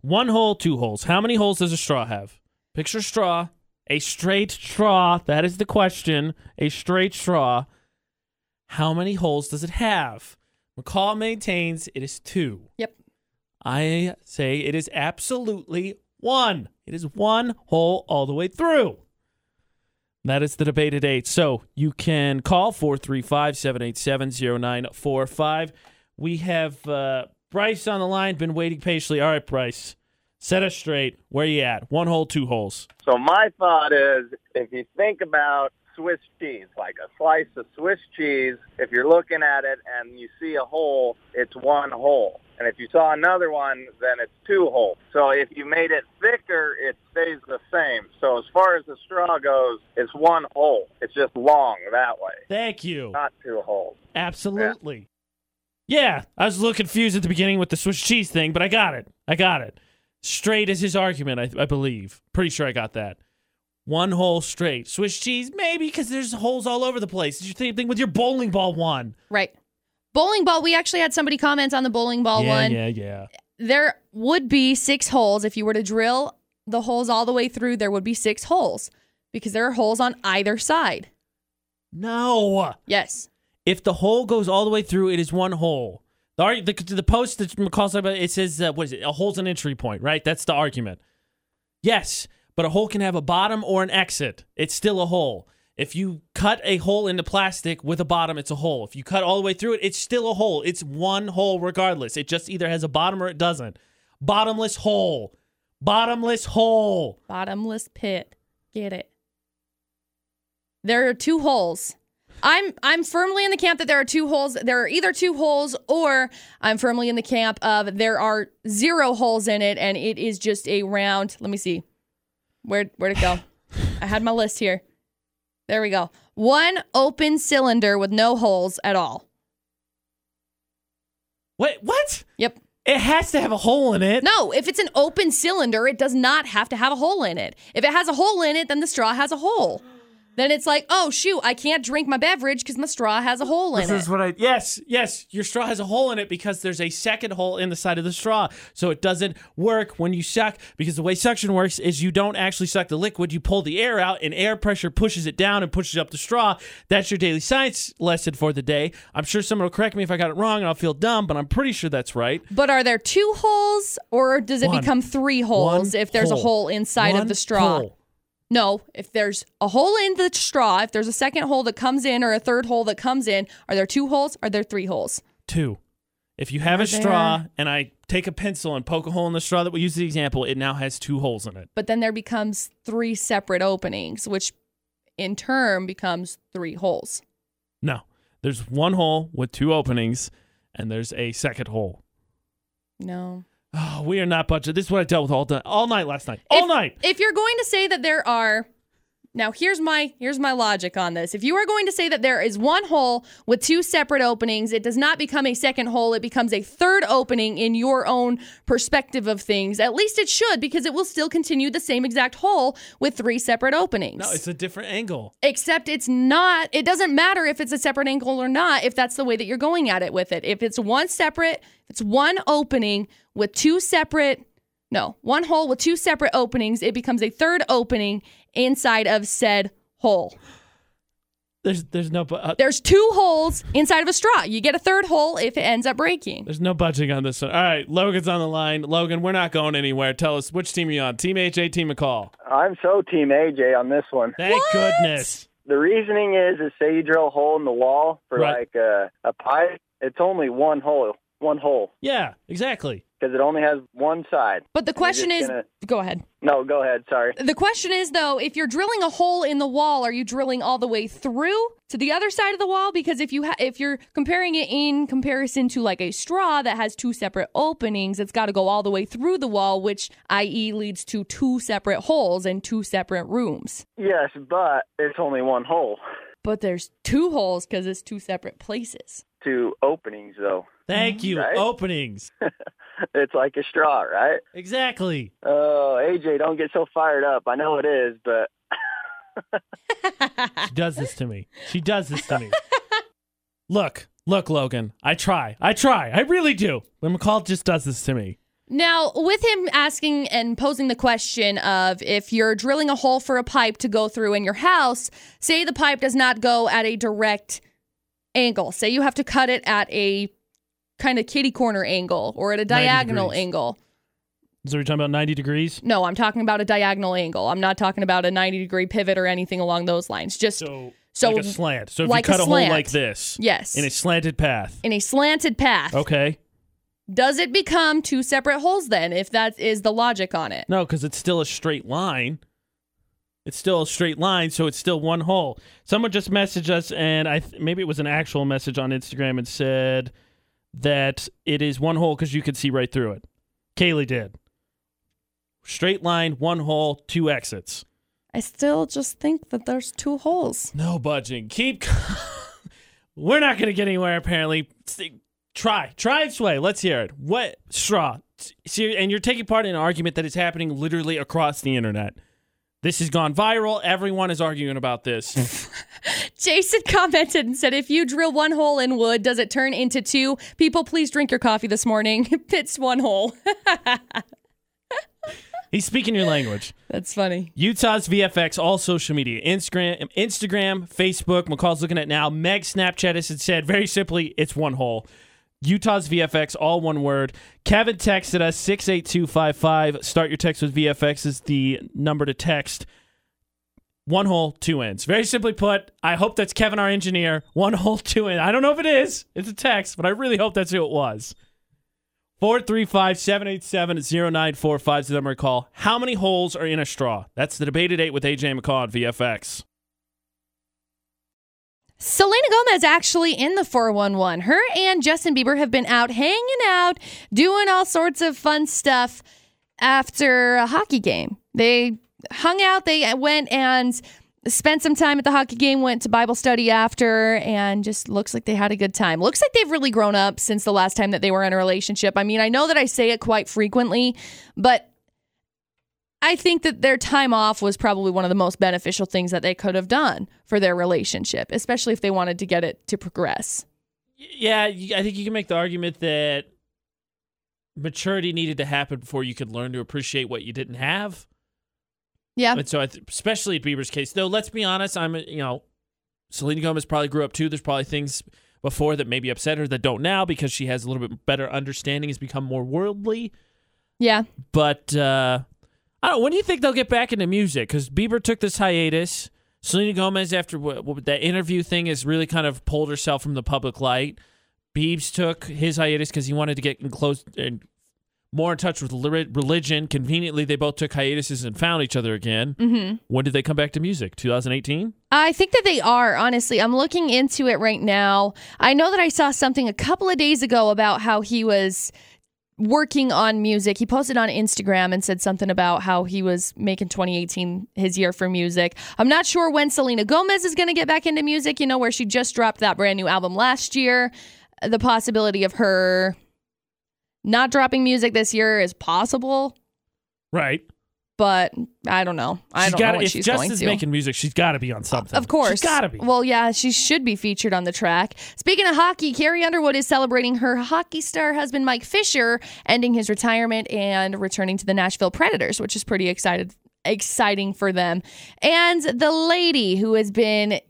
[SPEAKER 1] One hole, two holes. How many holes does a straw have? Picture straw, a straight straw. That is the question. A straight straw. How many holes does it have? McCall maintains it is two.
[SPEAKER 2] Yep.
[SPEAKER 1] I say it is absolutely one. It is one hole all the way through. That is the debate at 8. So you can call 435 787 0945. We have uh, Bryce on the line, been waiting patiently. All right, Bryce, set us straight. Where you at? One hole, two holes.
[SPEAKER 8] So my thought is, if you think about Swiss cheese, like a slice of Swiss cheese, if you're looking at it and you see a hole, it's one hole. And if you saw another one, then it's two holes. So if you made it thicker, it stays the same. So as far as the straw goes, it's one hole. It's just long that way,
[SPEAKER 1] Thank you.
[SPEAKER 8] not two holes.
[SPEAKER 1] Absolutely. Yeah, I was a little confused at the beginning with the Swiss cheese thing, but I got it. I got it. Straight is his argument, I, I believe. Pretty sure I got that. One hole straight. Swiss cheese, maybe because there's holes all over the place. It's the same thing with your bowling ball one.
[SPEAKER 2] Right. Bowling ball, we actually had somebody comment on the bowling ball
[SPEAKER 1] yeah,
[SPEAKER 2] one.
[SPEAKER 1] yeah, yeah.
[SPEAKER 2] There would be six holes. If you were to drill the holes all the way through, there would be six holes because there are holes on either side.
[SPEAKER 1] No.
[SPEAKER 2] Yes.
[SPEAKER 1] If the hole goes all the way through, it is one hole. The, the, the post that McCall's talking about, it says, uh, what is it? A hole's an entry point, right? That's the argument. Yes, but a hole can have a bottom or an exit. It's still a hole. If you cut a hole into plastic with a bottom, it's a hole. If you cut all the way through it, it's still a hole. It's one hole regardless. It just either has a bottom or it doesn't. Bottomless hole. Bottomless hole.
[SPEAKER 2] Bottomless pit. Get it. There are two holes. I'm I'm firmly in the camp that there are two holes. There are either two holes or I'm firmly in the camp of there are zero holes in it and it is just a round. Let me see. Where where'd it go? I had my list here. There we go. One open cylinder with no holes at all.
[SPEAKER 1] What? what?
[SPEAKER 2] Yep.
[SPEAKER 1] It has to have a hole in it.
[SPEAKER 2] No, if it's an open cylinder, it does not have to have a hole in it. If it has a hole in it, then the straw has a hole. Then it's like, oh shoot, I can't drink my beverage because my straw has a hole in it.
[SPEAKER 1] This is what I. Yes, yes. Your straw has a hole in it because there's a second hole in the side of the straw, so it doesn't work when you suck. Because the way suction works is you don't actually suck the liquid; you pull the air out, and air pressure pushes it down and pushes up the straw. That's your daily science lesson for the day. I'm sure someone will correct me if I got it wrong, and I'll feel dumb, but I'm pretty sure that's right.
[SPEAKER 2] but are there two holes or does it
[SPEAKER 1] One.
[SPEAKER 2] become three holes if there's a
[SPEAKER 1] hole.
[SPEAKER 2] hole inside
[SPEAKER 1] One
[SPEAKER 2] of the straw?
[SPEAKER 1] hole.
[SPEAKER 2] No, if there's a hole in the straw, if there's a second hole that comes in or a third hole that comes in, are there two holes? Are there three holes?
[SPEAKER 1] Two. If you have
[SPEAKER 2] Are
[SPEAKER 1] a straw
[SPEAKER 2] there-
[SPEAKER 1] and I take a pencil and poke a hole in the straw that we use the example, it now has two holes in it.
[SPEAKER 2] But then there becomes three separate openings, which in turn becomes three holes.
[SPEAKER 1] No, there's one hole with two openings, and there's a second hole.
[SPEAKER 2] No.
[SPEAKER 1] Oh, we are not budget. This is what I dealt with all, day, all night last night. All
[SPEAKER 2] if,
[SPEAKER 1] night.
[SPEAKER 2] If you're going to say that there are now here's my here's my logic on this. If you are going to say that there is one hole with two separate openings, it does not become a second hole, it becomes a third opening in your own perspective of things. At least it should because it will still continue the same exact hole with three separate openings.
[SPEAKER 1] No, it's a different angle.
[SPEAKER 2] Except it's not, it doesn't matter if it's a separate angle or not, if that's the way that you're going at it with it. If it's one separate, it's one opening with two separate, no, one hole with two separate openings, it becomes a third opening inside of said hole.
[SPEAKER 1] There's there's no bu- uh,
[SPEAKER 2] There's two holes inside of a straw. You get a third hole if it ends up breaking.
[SPEAKER 1] there's no budging on this one. All right, Logan's on the line. Logan, we're not going anywhere. Tell us which team are you on? Team AJ, Team McCall.
[SPEAKER 8] I'm so Team AJ on this one.
[SPEAKER 1] Thank goodness.
[SPEAKER 8] The reasoning is, is say you drill a hole in the wall for
[SPEAKER 1] Right.
[SPEAKER 8] like a, a pipe, it's only one hole, one hole,
[SPEAKER 1] Yeah, exactly.
[SPEAKER 8] Because it only has one side.
[SPEAKER 2] But the question is
[SPEAKER 8] gonna-
[SPEAKER 2] go ahead.
[SPEAKER 8] No, go ahead. Sorry.
[SPEAKER 2] The question is though, if you're drilling a hole in the wall, are you drilling all the way through to the other side of the wall? Because if you ha- if you're comparing it in comparison to like a straw that has two separate openings, it's got to go all the way through the wall, which i.e. leads to two separate holes and two separate rooms.
[SPEAKER 8] Yes, but it's only one hole.
[SPEAKER 2] But there's two holes because it's two separate places.
[SPEAKER 8] Two openings, though.
[SPEAKER 1] Thank you.
[SPEAKER 8] Right.
[SPEAKER 1] Openings.
[SPEAKER 8] It's like a straw, right?
[SPEAKER 1] Exactly.
[SPEAKER 8] Oh, AJ, don't get so fired up. I know it is, but
[SPEAKER 1] She does this to me. She does this to me. look, look, Logan. I try. I try. I really do. When McCall just does this to me.
[SPEAKER 2] Now, with him asking and posing the question of if you're drilling a hole for a pipe to go through in your house, say the pipe does not go at a direct angle. Say you have to cut it at a kind of kitty corner angle or at a
[SPEAKER 1] 90
[SPEAKER 2] diagonal
[SPEAKER 1] degrees.
[SPEAKER 2] angle.
[SPEAKER 1] So we're talking about 90 degrees?
[SPEAKER 2] No, I'm talking about a diagonal angle. I'm not talking about a 90 degree pivot or anything along those lines. Just
[SPEAKER 1] So,
[SPEAKER 2] So,
[SPEAKER 1] like a slant. So if
[SPEAKER 2] like
[SPEAKER 1] you cut a, hole like this
[SPEAKER 2] yes,
[SPEAKER 1] in a slanted path.
[SPEAKER 2] in a slanted path.
[SPEAKER 1] Okay.
[SPEAKER 2] Does it become two separate holes then if that is the logic on it?
[SPEAKER 1] No, because it's still a straight line. It's still a straight line, so it's still one hole. Someone just messaged us, and I th- maybe it was an actual message on Instagram, and said that it is one hole because you could see right through it. Kaylee did. Straight line, one hole, two exits.
[SPEAKER 2] I still just think that there's two holes.
[SPEAKER 1] No budging. Keep. We're not going to get anywhere. Apparently, try, try and sway. Let's hear it. What straw? And you're taking part in an argument that is happening literally across the internet. This has gone viral. Everyone is arguing about this.
[SPEAKER 2] Jason commented and said, if you drill one hole in wood, does it turn into two? People, please drink your coffee this morning. It's one hole.
[SPEAKER 1] He's speaking your language.
[SPEAKER 2] That's funny.
[SPEAKER 1] Utah's VFX, all social media, Instagram, Instagram, Facebook. McCall's looking at now. Meg Snapchat us and said very simply, it's one hole. Utah's VFX, all one word. Kevin texted us six eight two five five. Start your text with VFX is the number to text. One hole, two ends. Very simply put, I hope that's Kevin, our engineer. One hole, two ends. I don't know if it is. It's a text, but I really hope that's who it was. 435 787 0945 is the number to call. How many holes are in a straw? That's the debate at 8 with AJ McCall on VFX.
[SPEAKER 2] Selena Gomez actually in the 411. Her and Justin Bieber have been out hanging out, doing all sorts of fun stuff after a hockey game. They hung out, they went and spent some time at the hockey game, went to Bible study after, and just looks like they had a good time. Looks like they've really grown up since the last time that they were in a relationship. I mean, I know that I say it quite frequently, but I think that their time off was probably one of the most beneficial things that they could have done for their relationship, especially if they wanted to get it to progress.
[SPEAKER 1] Yeah, I think you can make the argument that maturity needed to happen before you could learn to appreciate what you didn't have.
[SPEAKER 2] Yeah.
[SPEAKER 1] And so, I th- especially at Bieber's case, though, let's be honest, I'm, you know, Selena Gomez probably grew up too. There's probably things before that maybe upset her that don't now because she has a little bit better understanding, has become more worldly.
[SPEAKER 2] Yeah.
[SPEAKER 1] But, uh, I don't. When do you think they'll get back into music? Because Bieber took this hiatus. Selena Gomez, after what, what, that interview thing, has really kind of pulled herself from the public light. Biebs took his hiatus because he wanted to get in close and more in touch with religion. Conveniently, they both took hiatuses and found each other again.
[SPEAKER 2] Mm-hmm.
[SPEAKER 1] When did they come back to music? 2018.
[SPEAKER 2] I think that they are. Honestly, I'm looking into it right now. I know that I saw something a couple of days ago about how he was working on music. He posted on Instagram and said something about how he was making 2018 his year for music. I'm not sure when Selena Gomez is going to get back into music, you know, where she just dropped that brand new album last year. The possibility of her not dropping music this year is possible.
[SPEAKER 1] Right
[SPEAKER 2] but I don't know. I
[SPEAKER 1] she's
[SPEAKER 2] don't
[SPEAKER 1] gotta,
[SPEAKER 2] know what
[SPEAKER 1] if
[SPEAKER 2] she's
[SPEAKER 1] Just
[SPEAKER 2] going to.
[SPEAKER 1] making music, she's got to be on something.
[SPEAKER 2] Of course,
[SPEAKER 1] she's got to be.
[SPEAKER 2] Well, yeah, she should be featured on the track. Speaking of hockey, Carrie Underwood is celebrating her hockey star husband Mike Fisher ending his retirement and returning to the Nashville Predators, which is pretty excited exciting for them. And the lady who has been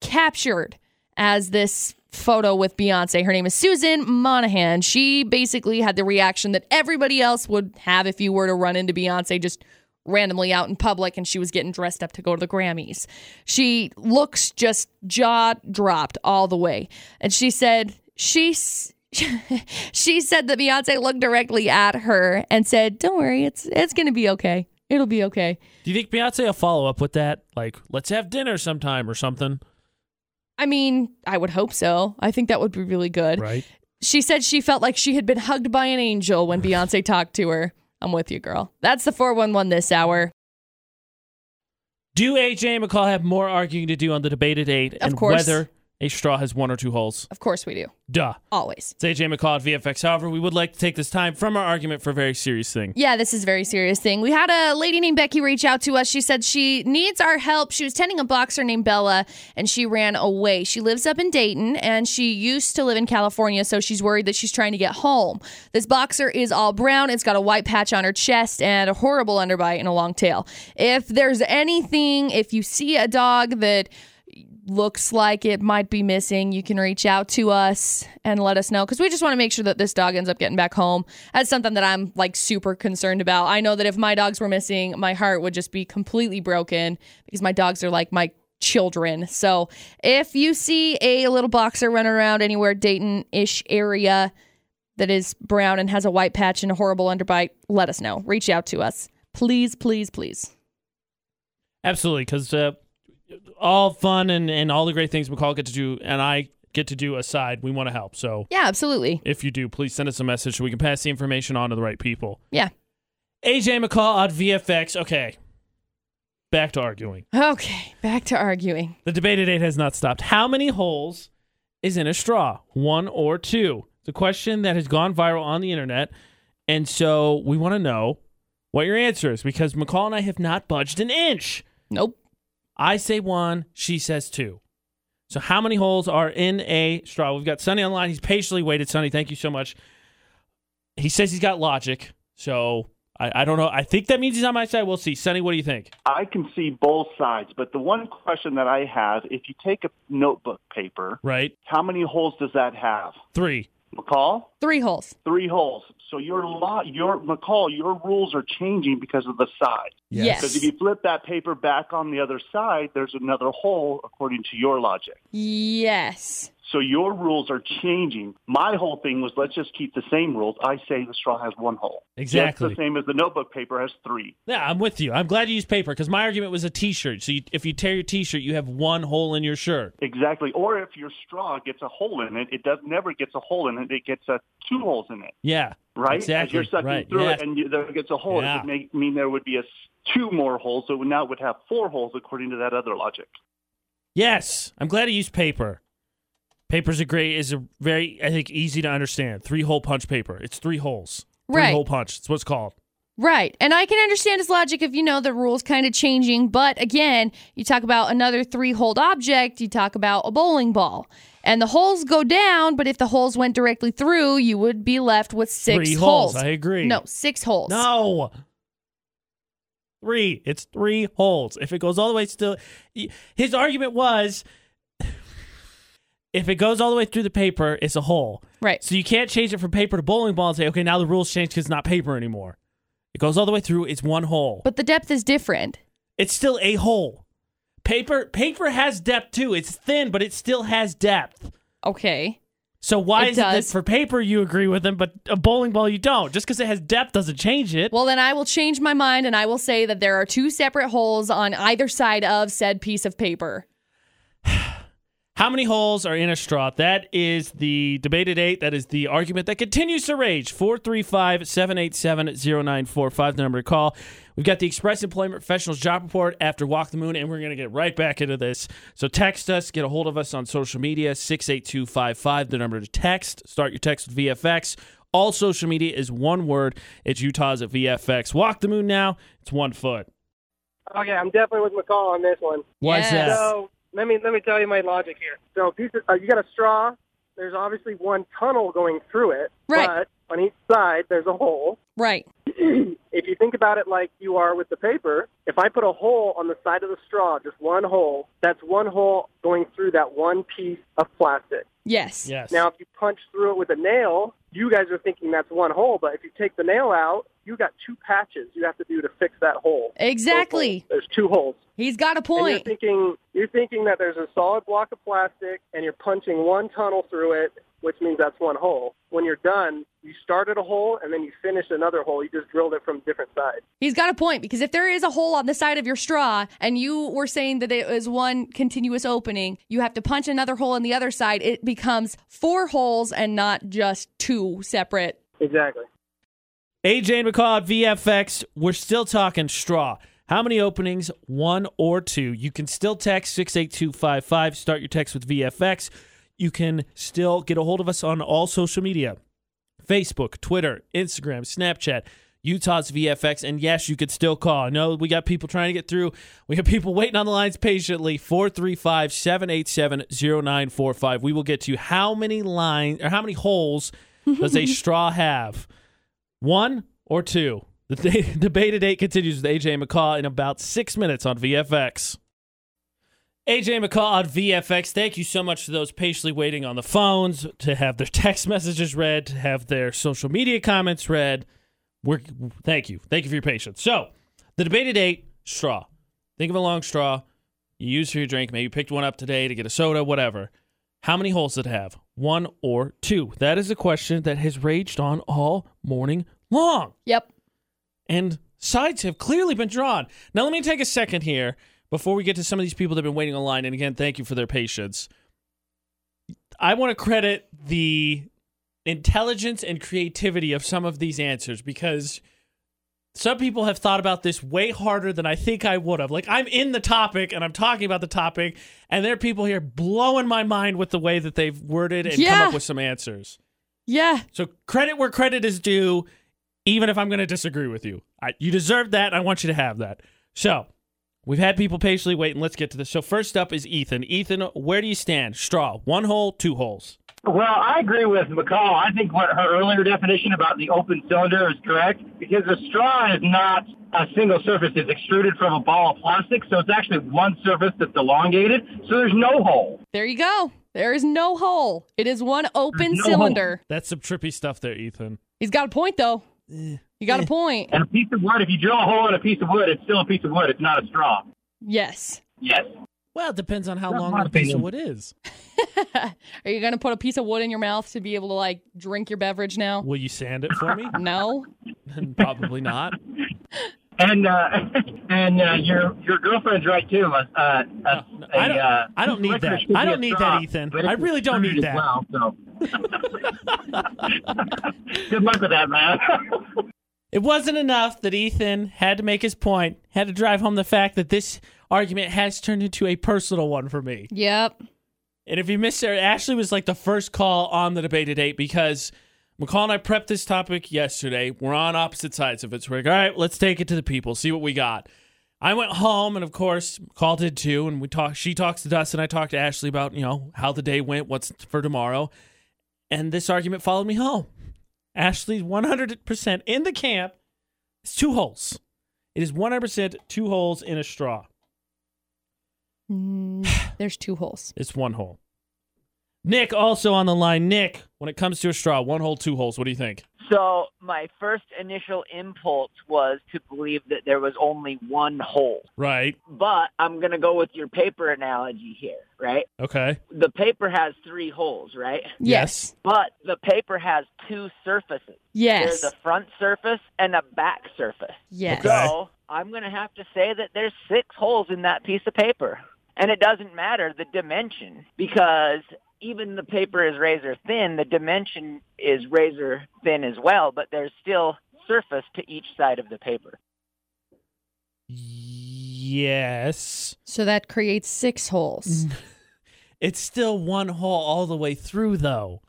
[SPEAKER 2] captured as this photo with Beyonce. Her name is Susan Monahan. She basically had the reaction that everybody else would have if you were to run into Beyonce just randomly out in public and she was getting dressed up to go to the Grammys. She looks just jaw dropped all the way. And she said, she's. she said that Beyonce looked directly at her and said, "Don't worry, it's it's going to be okay. It'll be okay."
[SPEAKER 1] Do you think Beyonce will follow up with that? Like, let's have dinner sometime or something?
[SPEAKER 2] I mean, I would hope so. I think that would be really good.
[SPEAKER 1] Right.
[SPEAKER 2] She said she felt like she had been hugged by an angel when Beyonce talked to her. I'm with you, girl. That's the 411 this hour.
[SPEAKER 1] Do AJ and McCall have more arguing to do on the debate at 8
[SPEAKER 2] Of
[SPEAKER 1] and
[SPEAKER 2] course.
[SPEAKER 1] whether a straw has one or two holes?
[SPEAKER 2] Of course we do.
[SPEAKER 1] Duh.
[SPEAKER 2] Always.
[SPEAKER 1] It's AJ McCall at VFX. However, we would like to take this time from our argument for a very serious thing.
[SPEAKER 2] Yeah, this is a very serious thing. We had a lady named Becky reach out to us. She said she needs our help. She was tending a boxer named Bella and she ran away. She lives up in Dayton and she used to live in California, so she's worried that she's trying to get home. This boxer is all brown. It's got a white patch on her chest and a horrible underbite and a long tail. If there's anything, if you see a dog that looks like it might be missing, you can reach out to us and let us know because we just want to make sure that this dog ends up getting back home. That's something that I'm like super concerned about. I know that if my dogs were missing, my heart would just be completely broken because my dogs are like my children. So if you see a little boxer running around anywhere Dayton ish area that is brown and has a white patch and a horrible underbite, let us know. Reach out to us. Please, please, please.
[SPEAKER 1] Absolutely, because uh, all fun and, and all the great things McCall get to do and I get to do aside, we want to help. So
[SPEAKER 2] Yeah, absolutely.
[SPEAKER 1] if you do, please send us a message so we can pass the information on to the right people.
[SPEAKER 2] Yeah.
[SPEAKER 1] AJ McCall on VFX. Okay. Back to arguing.
[SPEAKER 2] Okay, back to arguing.
[SPEAKER 1] The debate at eight has not stopped. How many holes is in a straw? One or two? It's a question that has gone viral on the internet. And so we want to know what your answer is because McCall and I have not budged an inch.
[SPEAKER 2] Nope.
[SPEAKER 1] I say one, she says two. So how many holes are in a straw? We've got Sonny online. He's patiently waited. Sonny, thank you so much. He says he's got logic. So I, I don't know. I think that means he's on my side. We'll see. Sonny, what do you think?
[SPEAKER 9] I can see both sides, but the one question that I have, if you take a notebook paper,
[SPEAKER 1] Right?
[SPEAKER 9] how many holes does that have?
[SPEAKER 1] Three.
[SPEAKER 9] McCall?
[SPEAKER 2] Three holes.
[SPEAKER 9] Three holes. So your law, your McCall, your rules are changing because of the size.
[SPEAKER 2] Yes.
[SPEAKER 9] Because if you flip that paper back on the other side, there's another hole according to your logic.
[SPEAKER 2] Yes.
[SPEAKER 9] So your rules are changing. My whole thing was let's just keep the same rules. I say the straw has one hole.
[SPEAKER 1] Exactly.
[SPEAKER 9] The same as the notebook paper has three.
[SPEAKER 1] Yeah, I'm with you. I'm glad you used paper because my argument was a T-shirt. So you, if you tear your T-shirt, you have one hole in your shirt.
[SPEAKER 9] Exactly. Or if your straw gets a hole in it, it does never gets a hole in it. It gets uh, two holes in it.
[SPEAKER 1] Yeah.
[SPEAKER 9] Right?
[SPEAKER 1] Exactly.
[SPEAKER 9] As you're sucking
[SPEAKER 1] right.
[SPEAKER 9] through
[SPEAKER 1] yeah.
[SPEAKER 9] it and you, there gets a hole,
[SPEAKER 1] Yeah.
[SPEAKER 9] it would make, mean there would be a two more holes. So now it would have four holes according to that other logic.
[SPEAKER 1] Yes, I'm glad he used paper. Paper's a great is a very I think easy to understand. Three hole punch paper. It's three holes. Three
[SPEAKER 2] Right.
[SPEAKER 1] hole punch. It's what it's called.
[SPEAKER 2] Right. And I can understand his logic if you know the rules kind of changing. But again, you talk about another three holed object, you talk about a bowling ball. And the holes go down, but if the holes went directly through, you would be left with six
[SPEAKER 1] Three
[SPEAKER 2] holes.
[SPEAKER 1] holes. I agree.
[SPEAKER 2] No, six holes.
[SPEAKER 1] No. Three. It's three holes. If it goes all the way still his argument was if it goes all the way through the paper, it's a hole.
[SPEAKER 2] Right.
[SPEAKER 1] So you can't change it from paper to bowling ball and say, okay, now the rules change because it's not paper anymore. It goes all the way through, it's one hole.
[SPEAKER 2] But the depth is different.
[SPEAKER 1] It's still a hole. Paper paper has depth too. It's thin, but it still has depth.
[SPEAKER 2] Okay.
[SPEAKER 1] So why
[SPEAKER 2] It
[SPEAKER 1] is it that
[SPEAKER 2] does.
[SPEAKER 1] for paper you agree with them, but a bowling ball you don't? Just because it has depth doesn't change it.
[SPEAKER 2] Well, then I will change my mind and I will say that there are two separate holes on either side of said piece of paper.
[SPEAKER 1] How many holes are in a straw? That is the debated eight. That is the argument that continues to rage. 435 787 0945, the number to call. We've got the Express Employment Professionals job report after Walk the Moon, and we're going to get right back into this. So text us, get a hold of us on social media, 68255, the number to text. Start your text with VFX. All social media is one word. It's Utah's at VFX. Walk the Moon now. It's one foot.
[SPEAKER 10] Okay, I'm definitely with McCall on this one.
[SPEAKER 1] Why is
[SPEAKER 2] Yes.
[SPEAKER 1] that?
[SPEAKER 10] So let me let me tell you my logic here. So piece of, uh, you got a straw. There's obviously one tunnel going through it,
[SPEAKER 2] Right.
[SPEAKER 10] but on each side there's a hole.
[SPEAKER 2] Right.
[SPEAKER 10] if you think about it like you are with the paper, if I put a hole on the side of the straw, just one hole, that's one hole going through that one piece of plastic.
[SPEAKER 2] Yes.
[SPEAKER 1] Yes.
[SPEAKER 10] Now, if you punch through it with a nail, you guys are thinking that's one hole, but if you take the nail out, you got two patches you have to do to fix that hole.
[SPEAKER 2] Exactly.
[SPEAKER 10] There's two holes.
[SPEAKER 2] He's got a
[SPEAKER 10] And you're
[SPEAKER 2] point.
[SPEAKER 10] thinking you're thinking that there's a solid block of plastic and you're punching one tunnel through it, which means that's one hole. When you're done, you started a hole and then you finished another hole. You just drilled it from different sides.
[SPEAKER 2] He's got a point because if there is a hole on the side of your straw and you were saying that it was one continuous opening, you have to punch another hole on the other side. It becomes four holes and not just two separate.
[SPEAKER 10] Exactly.
[SPEAKER 1] AJ McCall at VFX. We're still talking straw. How many openings? One or two. You can still text 68255. Start your text with VFX. You can still get a hold of us on all social media Facebook, Twitter, Instagram, Snapchat, Utah's VFX. And yes, you could still call. I know we got people trying to get through. We have people waiting on the lines patiently. 435 787 0945. We will get to you. How many lines or how many holes does a straw have? One or two? The de- debate at eight continues with AJ McCall in about six minutes on VFX. AJ McCall on VFX. Thank you so much to those patiently waiting on the phones to have their text messages read, to have their social media comments read. We're thank you, thank you for your patience. So, the debate at eight straw. Think of a long straw you use for your drink. Maybe you picked one up today to get a soda, whatever. How many holes does it have? One or two? That is a question that has raged on all morning long.
[SPEAKER 2] Yep.
[SPEAKER 1] And sides have clearly been drawn. Now, let me take a second here before we get to some of these people that have been waiting online. And again, thank you for their patience. I want to credit the intelligence and creativity of some of these answers because some people have thought about this way harder than I think I would have. Like, I'm in the topic and I'm talking about the topic, and there are people here blowing my mind with the way that they've worded and come up with some answers.
[SPEAKER 2] Yeah.
[SPEAKER 1] So credit where credit is due, even if I'm going to disagree with you. I, you deserve that. I want you to have that. So we've had people patiently waiting. Let's get to this. So first up is Ethan. Ethan, where do you stand? Straw, one hole, two holes.
[SPEAKER 11] Well, I agree with McCall. I think what her earlier definition about the open cylinder is correct because a straw is not a single surface. It's extruded from a ball of plastic, so it's actually one surface that's elongated, so there's no hole.
[SPEAKER 2] There you go. There is no hole. It is one open
[SPEAKER 11] no
[SPEAKER 2] cylinder.
[SPEAKER 1] That's some trippy stuff there, Ethan.
[SPEAKER 2] He's got a point though. Eh. You got a eh. point.
[SPEAKER 11] And a piece of wood, if you drill a hole in a piece of wood, it's still a piece of wood. It's not a straw.
[SPEAKER 2] Yes.
[SPEAKER 11] Yes.
[SPEAKER 1] Well, it depends on how
[SPEAKER 11] That's
[SPEAKER 1] long
[SPEAKER 11] my
[SPEAKER 1] the piece of wood is.
[SPEAKER 2] Are you gonna put a piece of wood in your mouth to be able to like drink your beverage now?
[SPEAKER 1] Will you sand it for me?
[SPEAKER 2] No.
[SPEAKER 1] Probably not.
[SPEAKER 11] And uh, and uh, your your girlfriend's right too. Uh, uh, uh,
[SPEAKER 1] I don't-
[SPEAKER 11] uh,
[SPEAKER 1] I don't need that. I don't need
[SPEAKER 11] straw,
[SPEAKER 1] that, Ethan. I really don't need that.
[SPEAKER 11] Well, so. Good luck with that, man.
[SPEAKER 1] It wasn't enough that Ethan had to make his point, had to drive home the fact that this argument has turned into a personal one for me.
[SPEAKER 2] Yep.
[SPEAKER 1] And if you missed it, Ashley was like the first call on the debate date because McCall and I prepped this topic yesterday. We're on opposite sides of it. So we're like, all right, let's take it to the people, see what we got. I went home, and of course, McCall did too. And we talk. She talks to Dustin. And I talked to Ashley about you know how the day went, what's for tomorrow, and this argument followed me home. Ashley's 100% in the camp. It's two holes. It is 100% two holes in a straw.
[SPEAKER 2] Mm, there's two holes.
[SPEAKER 1] It's one hole. Nick also on the line. Nick, when it comes to a straw, one hole, two holes. What do you think?
[SPEAKER 12] So my first initial impulse was to believe that there was only one hole.
[SPEAKER 1] Right.
[SPEAKER 12] But I'm going to go with your paper analogy here, right?
[SPEAKER 1] Okay.
[SPEAKER 12] The paper has three holes, right?
[SPEAKER 2] Yes.
[SPEAKER 12] But the paper has two surfaces.
[SPEAKER 2] Yes.
[SPEAKER 12] There's a front surface and a back surface.
[SPEAKER 2] Yes.
[SPEAKER 1] Okay.
[SPEAKER 12] So I'm going to have to say that there's six holes in that piece of paper. And it doesn't matter the dimension because even the paper is razor thin, the dimension is razor thin as well, but there's still surface to each side of the paper.
[SPEAKER 1] Yes.
[SPEAKER 2] So that creates six holes.
[SPEAKER 1] It's still one hole all the way through, though.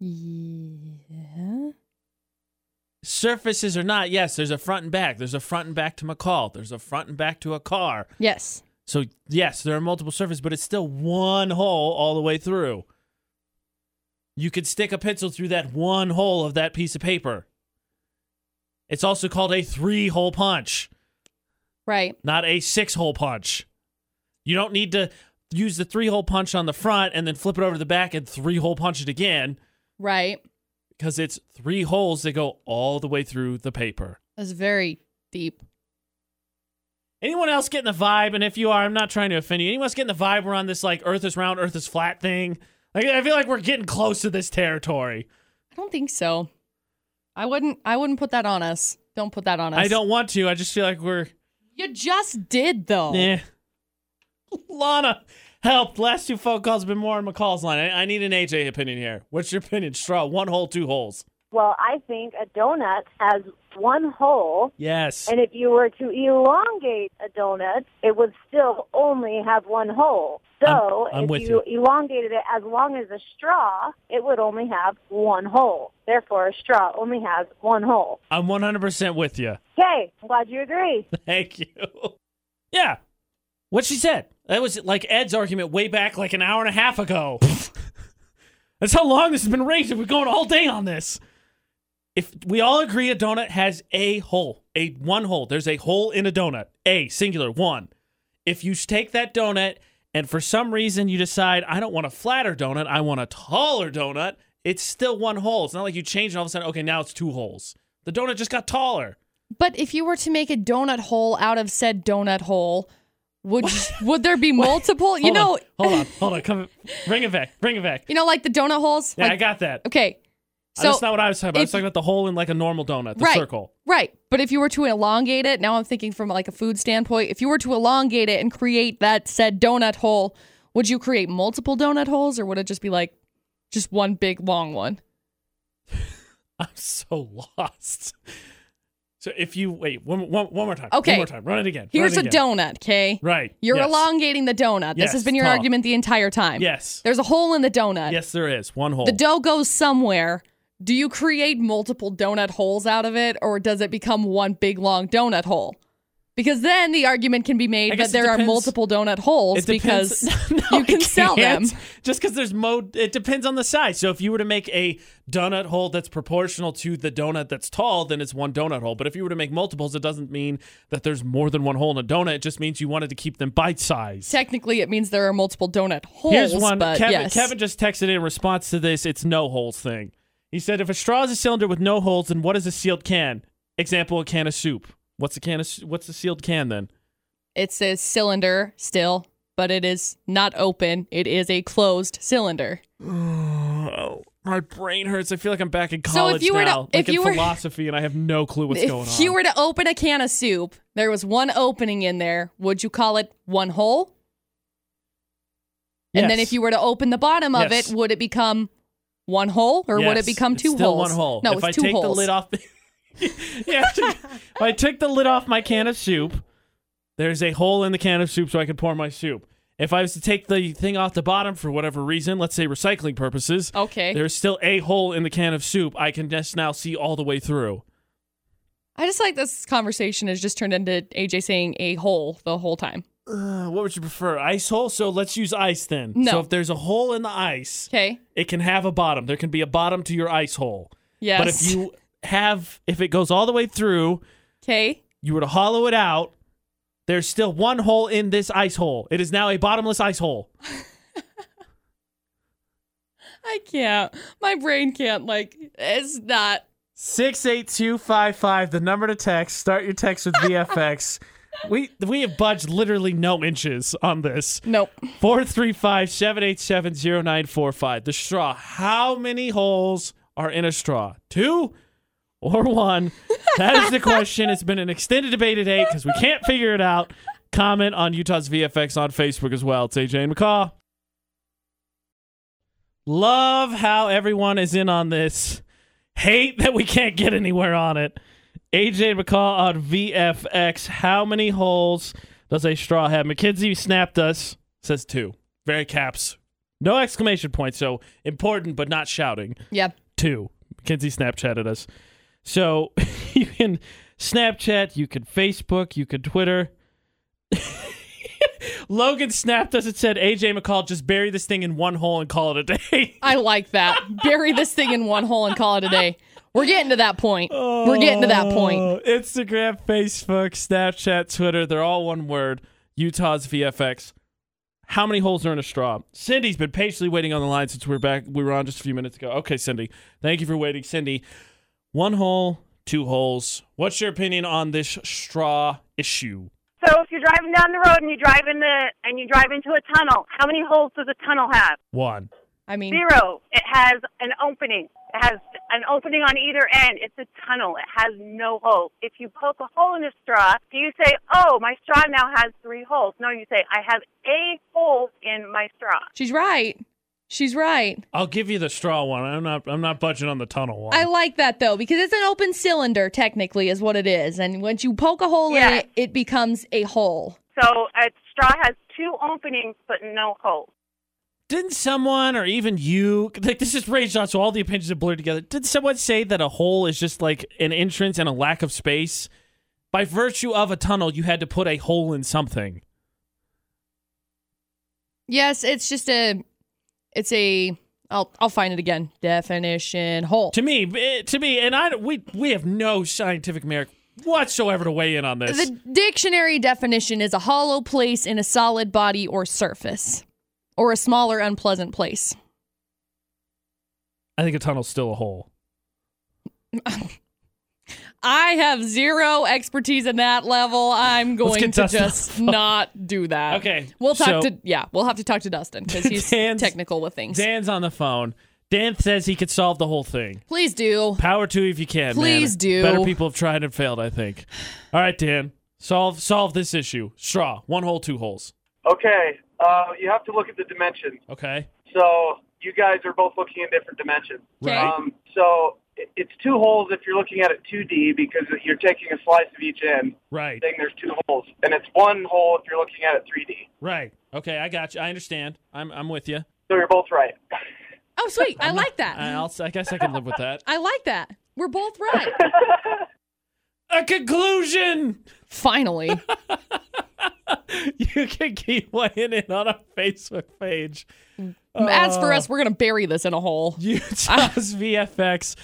[SPEAKER 2] Yeah.
[SPEAKER 1] Surfaces or not, yes, there's a front and back. There's a front and back to McCall. There's a front and back to a car.
[SPEAKER 2] Yes.
[SPEAKER 1] So, yes, there are multiple surfaces, but it's still one hole all the way through. You could stick a pencil through that one hole of that piece of paper. It's also called a three hole punch,
[SPEAKER 2] Right.
[SPEAKER 1] not a six hole punch. You don't need to use the three hole punch on the front and then flip it over to the back and three hole punch it again
[SPEAKER 2] Right.
[SPEAKER 1] because it's three holes that go all the way through the paper.
[SPEAKER 2] That's very deep.
[SPEAKER 1] Anyone else getting the vibe? And if you are, I'm not trying to offend you. Anyone else getting the vibe we're on this like Earth is round, Earth is flat thing? Like I feel like we're getting close to this territory.
[SPEAKER 2] I don't think so. I wouldn't I wouldn't put that on us. Don't put that on us.
[SPEAKER 1] I don't want to. I just feel like we're
[SPEAKER 2] You just did though.
[SPEAKER 1] Yeah. Lana, help! Last two phone calls have been more on McCall's line. I, I need an AJ opinion here. What's your opinion? Straw, one hole, two holes.
[SPEAKER 13] Well, I think a donut has one hole,
[SPEAKER 1] Yes.
[SPEAKER 13] and if you were to elongate a donut, it would still only have one hole. So
[SPEAKER 1] I'm
[SPEAKER 13] if
[SPEAKER 1] with
[SPEAKER 13] you, elongated it as long as a straw, it would only have one hole. Therefore, a straw only has one hole.
[SPEAKER 1] I'm 100% with you.
[SPEAKER 13] Okay, I'm glad you agree.
[SPEAKER 1] Thank you. Yeah. What she said. That was like Ed's argument way back like an hour and a half ago. That's how long this has been raging. We're going all day on this. If we all agree a donut has a hole, a one hole, there's a hole in a donut, a singular one. If you take that donut and for some reason you decide, I don't want a flatter donut, I want a taller donut, it's still one hole. It's not like you change and all of a sudden, okay, now it's two holes. The donut just got taller.
[SPEAKER 2] But if you were to make a donut hole out of said donut hole, would would there be multiple? You
[SPEAKER 1] Hold
[SPEAKER 2] know,
[SPEAKER 1] on, hold on, hold on. Come, bring it back, bring it back.
[SPEAKER 2] you know, like the donut holes.
[SPEAKER 1] Yeah, I got that.
[SPEAKER 2] Okay.
[SPEAKER 1] So, That's not what I was talking about. I was talking about the hole in like a normal donut, the
[SPEAKER 2] right,
[SPEAKER 1] circle.
[SPEAKER 2] Right. But if you were to elongate it, now I'm thinking from like a food standpoint, if you were to elongate it and create that said donut hole, would you create multiple donut holes or would it just be like just one big long one?
[SPEAKER 1] I'm so lost. So if you wait one, one, one more time,
[SPEAKER 2] Okay.
[SPEAKER 1] one more time, run it again.
[SPEAKER 2] Here's a
[SPEAKER 1] it again.
[SPEAKER 2] donut, okay?
[SPEAKER 1] Right.
[SPEAKER 2] You're
[SPEAKER 1] yes.
[SPEAKER 2] elongating the donut. This
[SPEAKER 1] Yes,
[SPEAKER 2] has been your
[SPEAKER 1] tall.
[SPEAKER 2] argument the entire time.
[SPEAKER 1] Yes.
[SPEAKER 2] There's a hole in the donut.
[SPEAKER 1] Yes, there is one hole.
[SPEAKER 2] The dough goes somewhere. Do you create multiple donut holes out of it, or does it become one big long donut hole? Because then the argument can be made that there are multiple donut holes because
[SPEAKER 1] No,
[SPEAKER 2] you can sell them.
[SPEAKER 1] Just because there's mode, it depends on the size. So if you were to make a donut hole that's proportional to the donut that's tall, then it's one donut hole. But if you were to make multiples, it doesn't mean that there's more than one hole in a donut. It just means you wanted to keep them bite sized.
[SPEAKER 2] Technically, it means there are multiple donut holes.
[SPEAKER 1] Here's one.
[SPEAKER 2] but
[SPEAKER 1] Kevin,
[SPEAKER 2] yes.
[SPEAKER 1] Kevin just texted in response to this. It's no holes thing. He said, if a straw is a cylinder with no holes, then what is a sealed can? Example: a can of soup. What's a can of? What's a sealed can then?
[SPEAKER 2] It's a cylinder still, but it is not open. It is a closed cylinder.
[SPEAKER 1] Oh, my brain hurts. I feel like I'm back in
[SPEAKER 2] So if
[SPEAKER 1] college
[SPEAKER 2] you were to-
[SPEAKER 1] now, like
[SPEAKER 2] if
[SPEAKER 1] in
[SPEAKER 2] you were-
[SPEAKER 1] philosophy, and I have no clue what's going on.
[SPEAKER 2] If you were to open a can of soup, there was one opening in there. Would you call it one hole? And then if you were to open the bottom of
[SPEAKER 1] Yes.
[SPEAKER 2] it, would it become one hole or would it become two
[SPEAKER 1] still
[SPEAKER 2] holes?
[SPEAKER 1] one hole.
[SPEAKER 2] No,
[SPEAKER 1] if
[SPEAKER 2] it's
[SPEAKER 1] I
[SPEAKER 2] two
[SPEAKER 1] take
[SPEAKER 2] holes.
[SPEAKER 1] the lid off, yeah, if I took the lid off my can of soup, there's a hole in the can of soup so I can pour my soup. If I was to take the thing off the bottom for whatever reason, let's say recycling purposes,
[SPEAKER 2] Okay.
[SPEAKER 1] there's still a hole in the can of soup. I can just now see all the way through.
[SPEAKER 2] I just like this conversation has just turned into AJ saying a hole the whole time.
[SPEAKER 1] Uh, what would you prefer, ice hole? So let's use ice then.
[SPEAKER 2] No.
[SPEAKER 1] So if there's a hole in the ice,
[SPEAKER 2] Okay.
[SPEAKER 1] it can have a bottom. There can be a bottom to your ice hole.
[SPEAKER 2] Yes.
[SPEAKER 1] But if you have, if it goes all the way through,
[SPEAKER 2] Okay.
[SPEAKER 1] you were to hollow it out, there's still one hole in this ice hole. It is now a bottomless ice hole.
[SPEAKER 2] I can't. My brain can't like it's not
[SPEAKER 1] 68255, the number to text. Start your text with VFX. we we have budged literally no inches on this.
[SPEAKER 2] Nope.
[SPEAKER 1] 435 787 0945. The straw. How many holes are in a straw? Two or one? That is the question. It's been an extended debate today because we can't figure it out. Comment on Utah's VFX on Facebook as well. It's AJ and McCall. Love how everyone is in on this. Hate that we can't get anywhere on it. AJ McCall on VFX. How many holes does a straw have? McKinsey snapped us. Says two. Very caps. No exclamation point. So important, but not shouting.
[SPEAKER 2] Yep.
[SPEAKER 1] Two. McKinsey Snapchatted us. So you can Snapchat, you can Facebook, you can Twitter. Logan snapped us and said, AJ McCall, just bury this thing in one hole and call it a day.
[SPEAKER 2] I like that. Bury this thing in one hole and call it a day. We're getting to that point. We're getting to that point.
[SPEAKER 1] Oh, Instagram, Facebook, Snapchat, Twitter, they're all one word. Utah's VFX. How many holes are in a straw? Cindy's been patiently waiting on the line since we were back. We were on just a few minutes ago. Okay, Cindy. Thank you for waiting. Cindy, one hole, two holes. What's your opinion on this straw issue?
[SPEAKER 14] So if you're driving down the road and you drive in the and you drive into a tunnel, how many holes does a tunnel have?
[SPEAKER 1] One.
[SPEAKER 2] I mean,
[SPEAKER 14] Zero. It has an opening. It has an opening on either end. It's a tunnel. It has no hole. If you poke a hole in a straw, do you say, "Oh, my straw now has three holes"? No, you say, "I have a hole in my straw."
[SPEAKER 2] she's right. She's right.
[SPEAKER 1] I'll give you the straw one. I'm not I'm not budging on the tunnel one.
[SPEAKER 2] I like that though because it's an open cylinder technically is what it is, and once you poke a hole in
[SPEAKER 14] Yeah.
[SPEAKER 2] it, it becomes a hole.
[SPEAKER 14] So a straw has two openings but no holes.
[SPEAKER 1] Didn't someone or even you like this is raged on so all the opinions are blurred together. Did someone say that a hole is just like an entrance and a lack of space? By virtue of a tunnel, you had to put a hole in something.
[SPEAKER 2] Yes, it's just a, it's a. I'll I'll find it again. Definition hole.
[SPEAKER 1] To me, eh, to me, and I we we have no scientific merit whatsoever to weigh in on this.
[SPEAKER 2] The dictionary definition is a hollow place in a solid body or surface, or a smaller unpleasant place.
[SPEAKER 1] I think a tunnel's still a hole.
[SPEAKER 2] I have zero expertise in that level. I'm going to
[SPEAKER 1] Dustin
[SPEAKER 2] just not do that.
[SPEAKER 1] Okay,
[SPEAKER 2] We'll talk
[SPEAKER 1] so-
[SPEAKER 2] to yeah, we'll have to talk to Dustin because he's
[SPEAKER 1] Dan's-
[SPEAKER 2] technical with things.
[SPEAKER 1] Dan's on the phone. Dan says he could solve the whole thing.
[SPEAKER 2] Please do.
[SPEAKER 1] Power to you if you can. man.
[SPEAKER 2] Please do.
[SPEAKER 1] Better people have tried and failed, I think. All right, Dan. Solve solve this issue. Straw. One hole, two holes.
[SPEAKER 15] Okay, uh, you have to look at the dimensions.
[SPEAKER 1] Okay.
[SPEAKER 15] So you guys are both looking at different dimensions.
[SPEAKER 1] Right.
[SPEAKER 15] Um, so it- it's two holes if you're looking at it 2D because you're taking a slice of each end.
[SPEAKER 1] Right.
[SPEAKER 15] Saying there's two holes, and it's one hole if you're looking at it 3D.
[SPEAKER 1] Right. Okay, I got you. I understand. I'm I'm with you.
[SPEAKER 15] So you're both right.
[SPEAKER 2] Oh, sweet. I like that.
[SPEAKER 1] I'll, I guess I can live with that.
[SPEAKER 2] I like that. We're both right.
[SPEAKER 1] A conclusion.
[SPEAKER 2] Finally.
[SPEAKER 1] You can keep weighing in on our Facebook page.
[SPEAKER 2] As for
[SPEAKER 1] Uh,
[SPEAKER 2] us, we're gonna bury this in a hole.
[SPEAKER 1] Utah's VFX,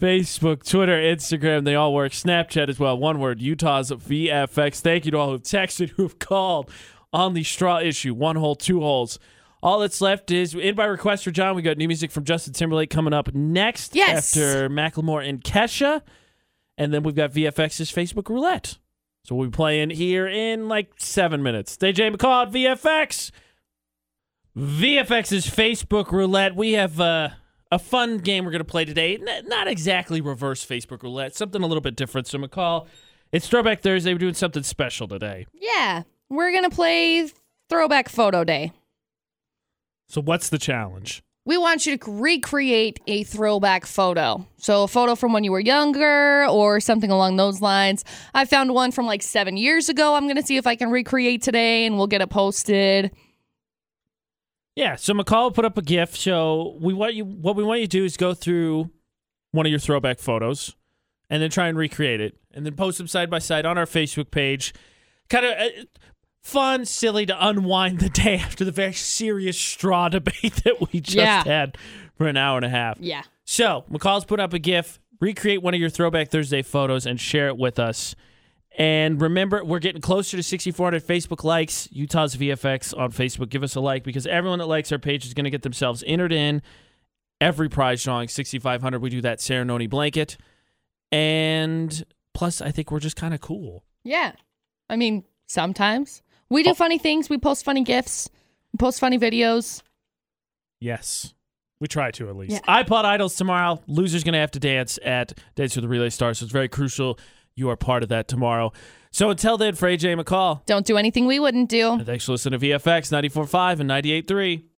[SPEAKER 1] Facebook, Twitter, Instagram, they all work. Snapchat as well. One word, Utah's VFX. Thank you to all who've texted, who've called on the straw issue. One hole, two holes. All that's left is in by request for John. We got new music from Justin Timberlake coming up next
[SPEAKER 2] Yes.
[SPEAKER 1] after Macklemore and Kesha. And then we've got VFX's Facebook Roulette. So we'll be playing here in like seven minutes. AJ McCall at VFX. VFX's Facebook Roulette. We have uh, a fun game we're going to play today. N- not exactly reverse Facebook Roulette, something a little bit different. So, McCall, it's Throwback Thursday. We're doing something special today.
[SPEAKER 2] Yeah, we're gonna play Throwback Photo Day.
[SPEAKER 1] So, what's the challenge?
[SPEAKER 2] We want you to recreate a throwback photo. So, a photo from when you were younger or something along those lines. I found one from like seven years ago. I'm going to see if I can recreate today and we'll get it posted.
[SPEAKER 1] Yeah, so McCall put up a GIF. So we want you. What we want you to do is go through one of your throwback photos, and then try and recreate it, and then post them side by side on our Facebook page. Kind of uh, fun, silly to unwind the day after the very serious straw debate that we just
[SPEAKER 2] Yeah.
[SPEAKER 1] had for an hour and a half.
[SPEAKER 2] Yeah.
[SPEAKER 1] So McCall's put up a GIF. Recreate one of your Throwback Thursday photos and share it with us. And remember, we're getting closer to 6,400 Facebook likes. Utah's VFX on Facebook. Give us a like because everyone that likes our page is going to get themselves entered in every prize drawing 6,500. We do that ceremony blanket. And plus, I think we're just kind of cool.
[SPEAKER 2] Yeah. I mean, sometimes we do oh. funny things. We post funny gifts, we post funny videos.
[SPEAKER 1] Yes. We try to at least.
[SPEAKER 2] Yeah.
[SPEAKER 1] iPod Idols tomorrow. Loser's going to have to dance at Dance with the Relay Stars. So it's very crucial you are part of that tomorrow. So until then, for AJ McCall,
[SPEAKER 2] Don't do anything we wouldn't do.
[SPEAKER 1] thanks for listening to VFX 94.5 and 98.3.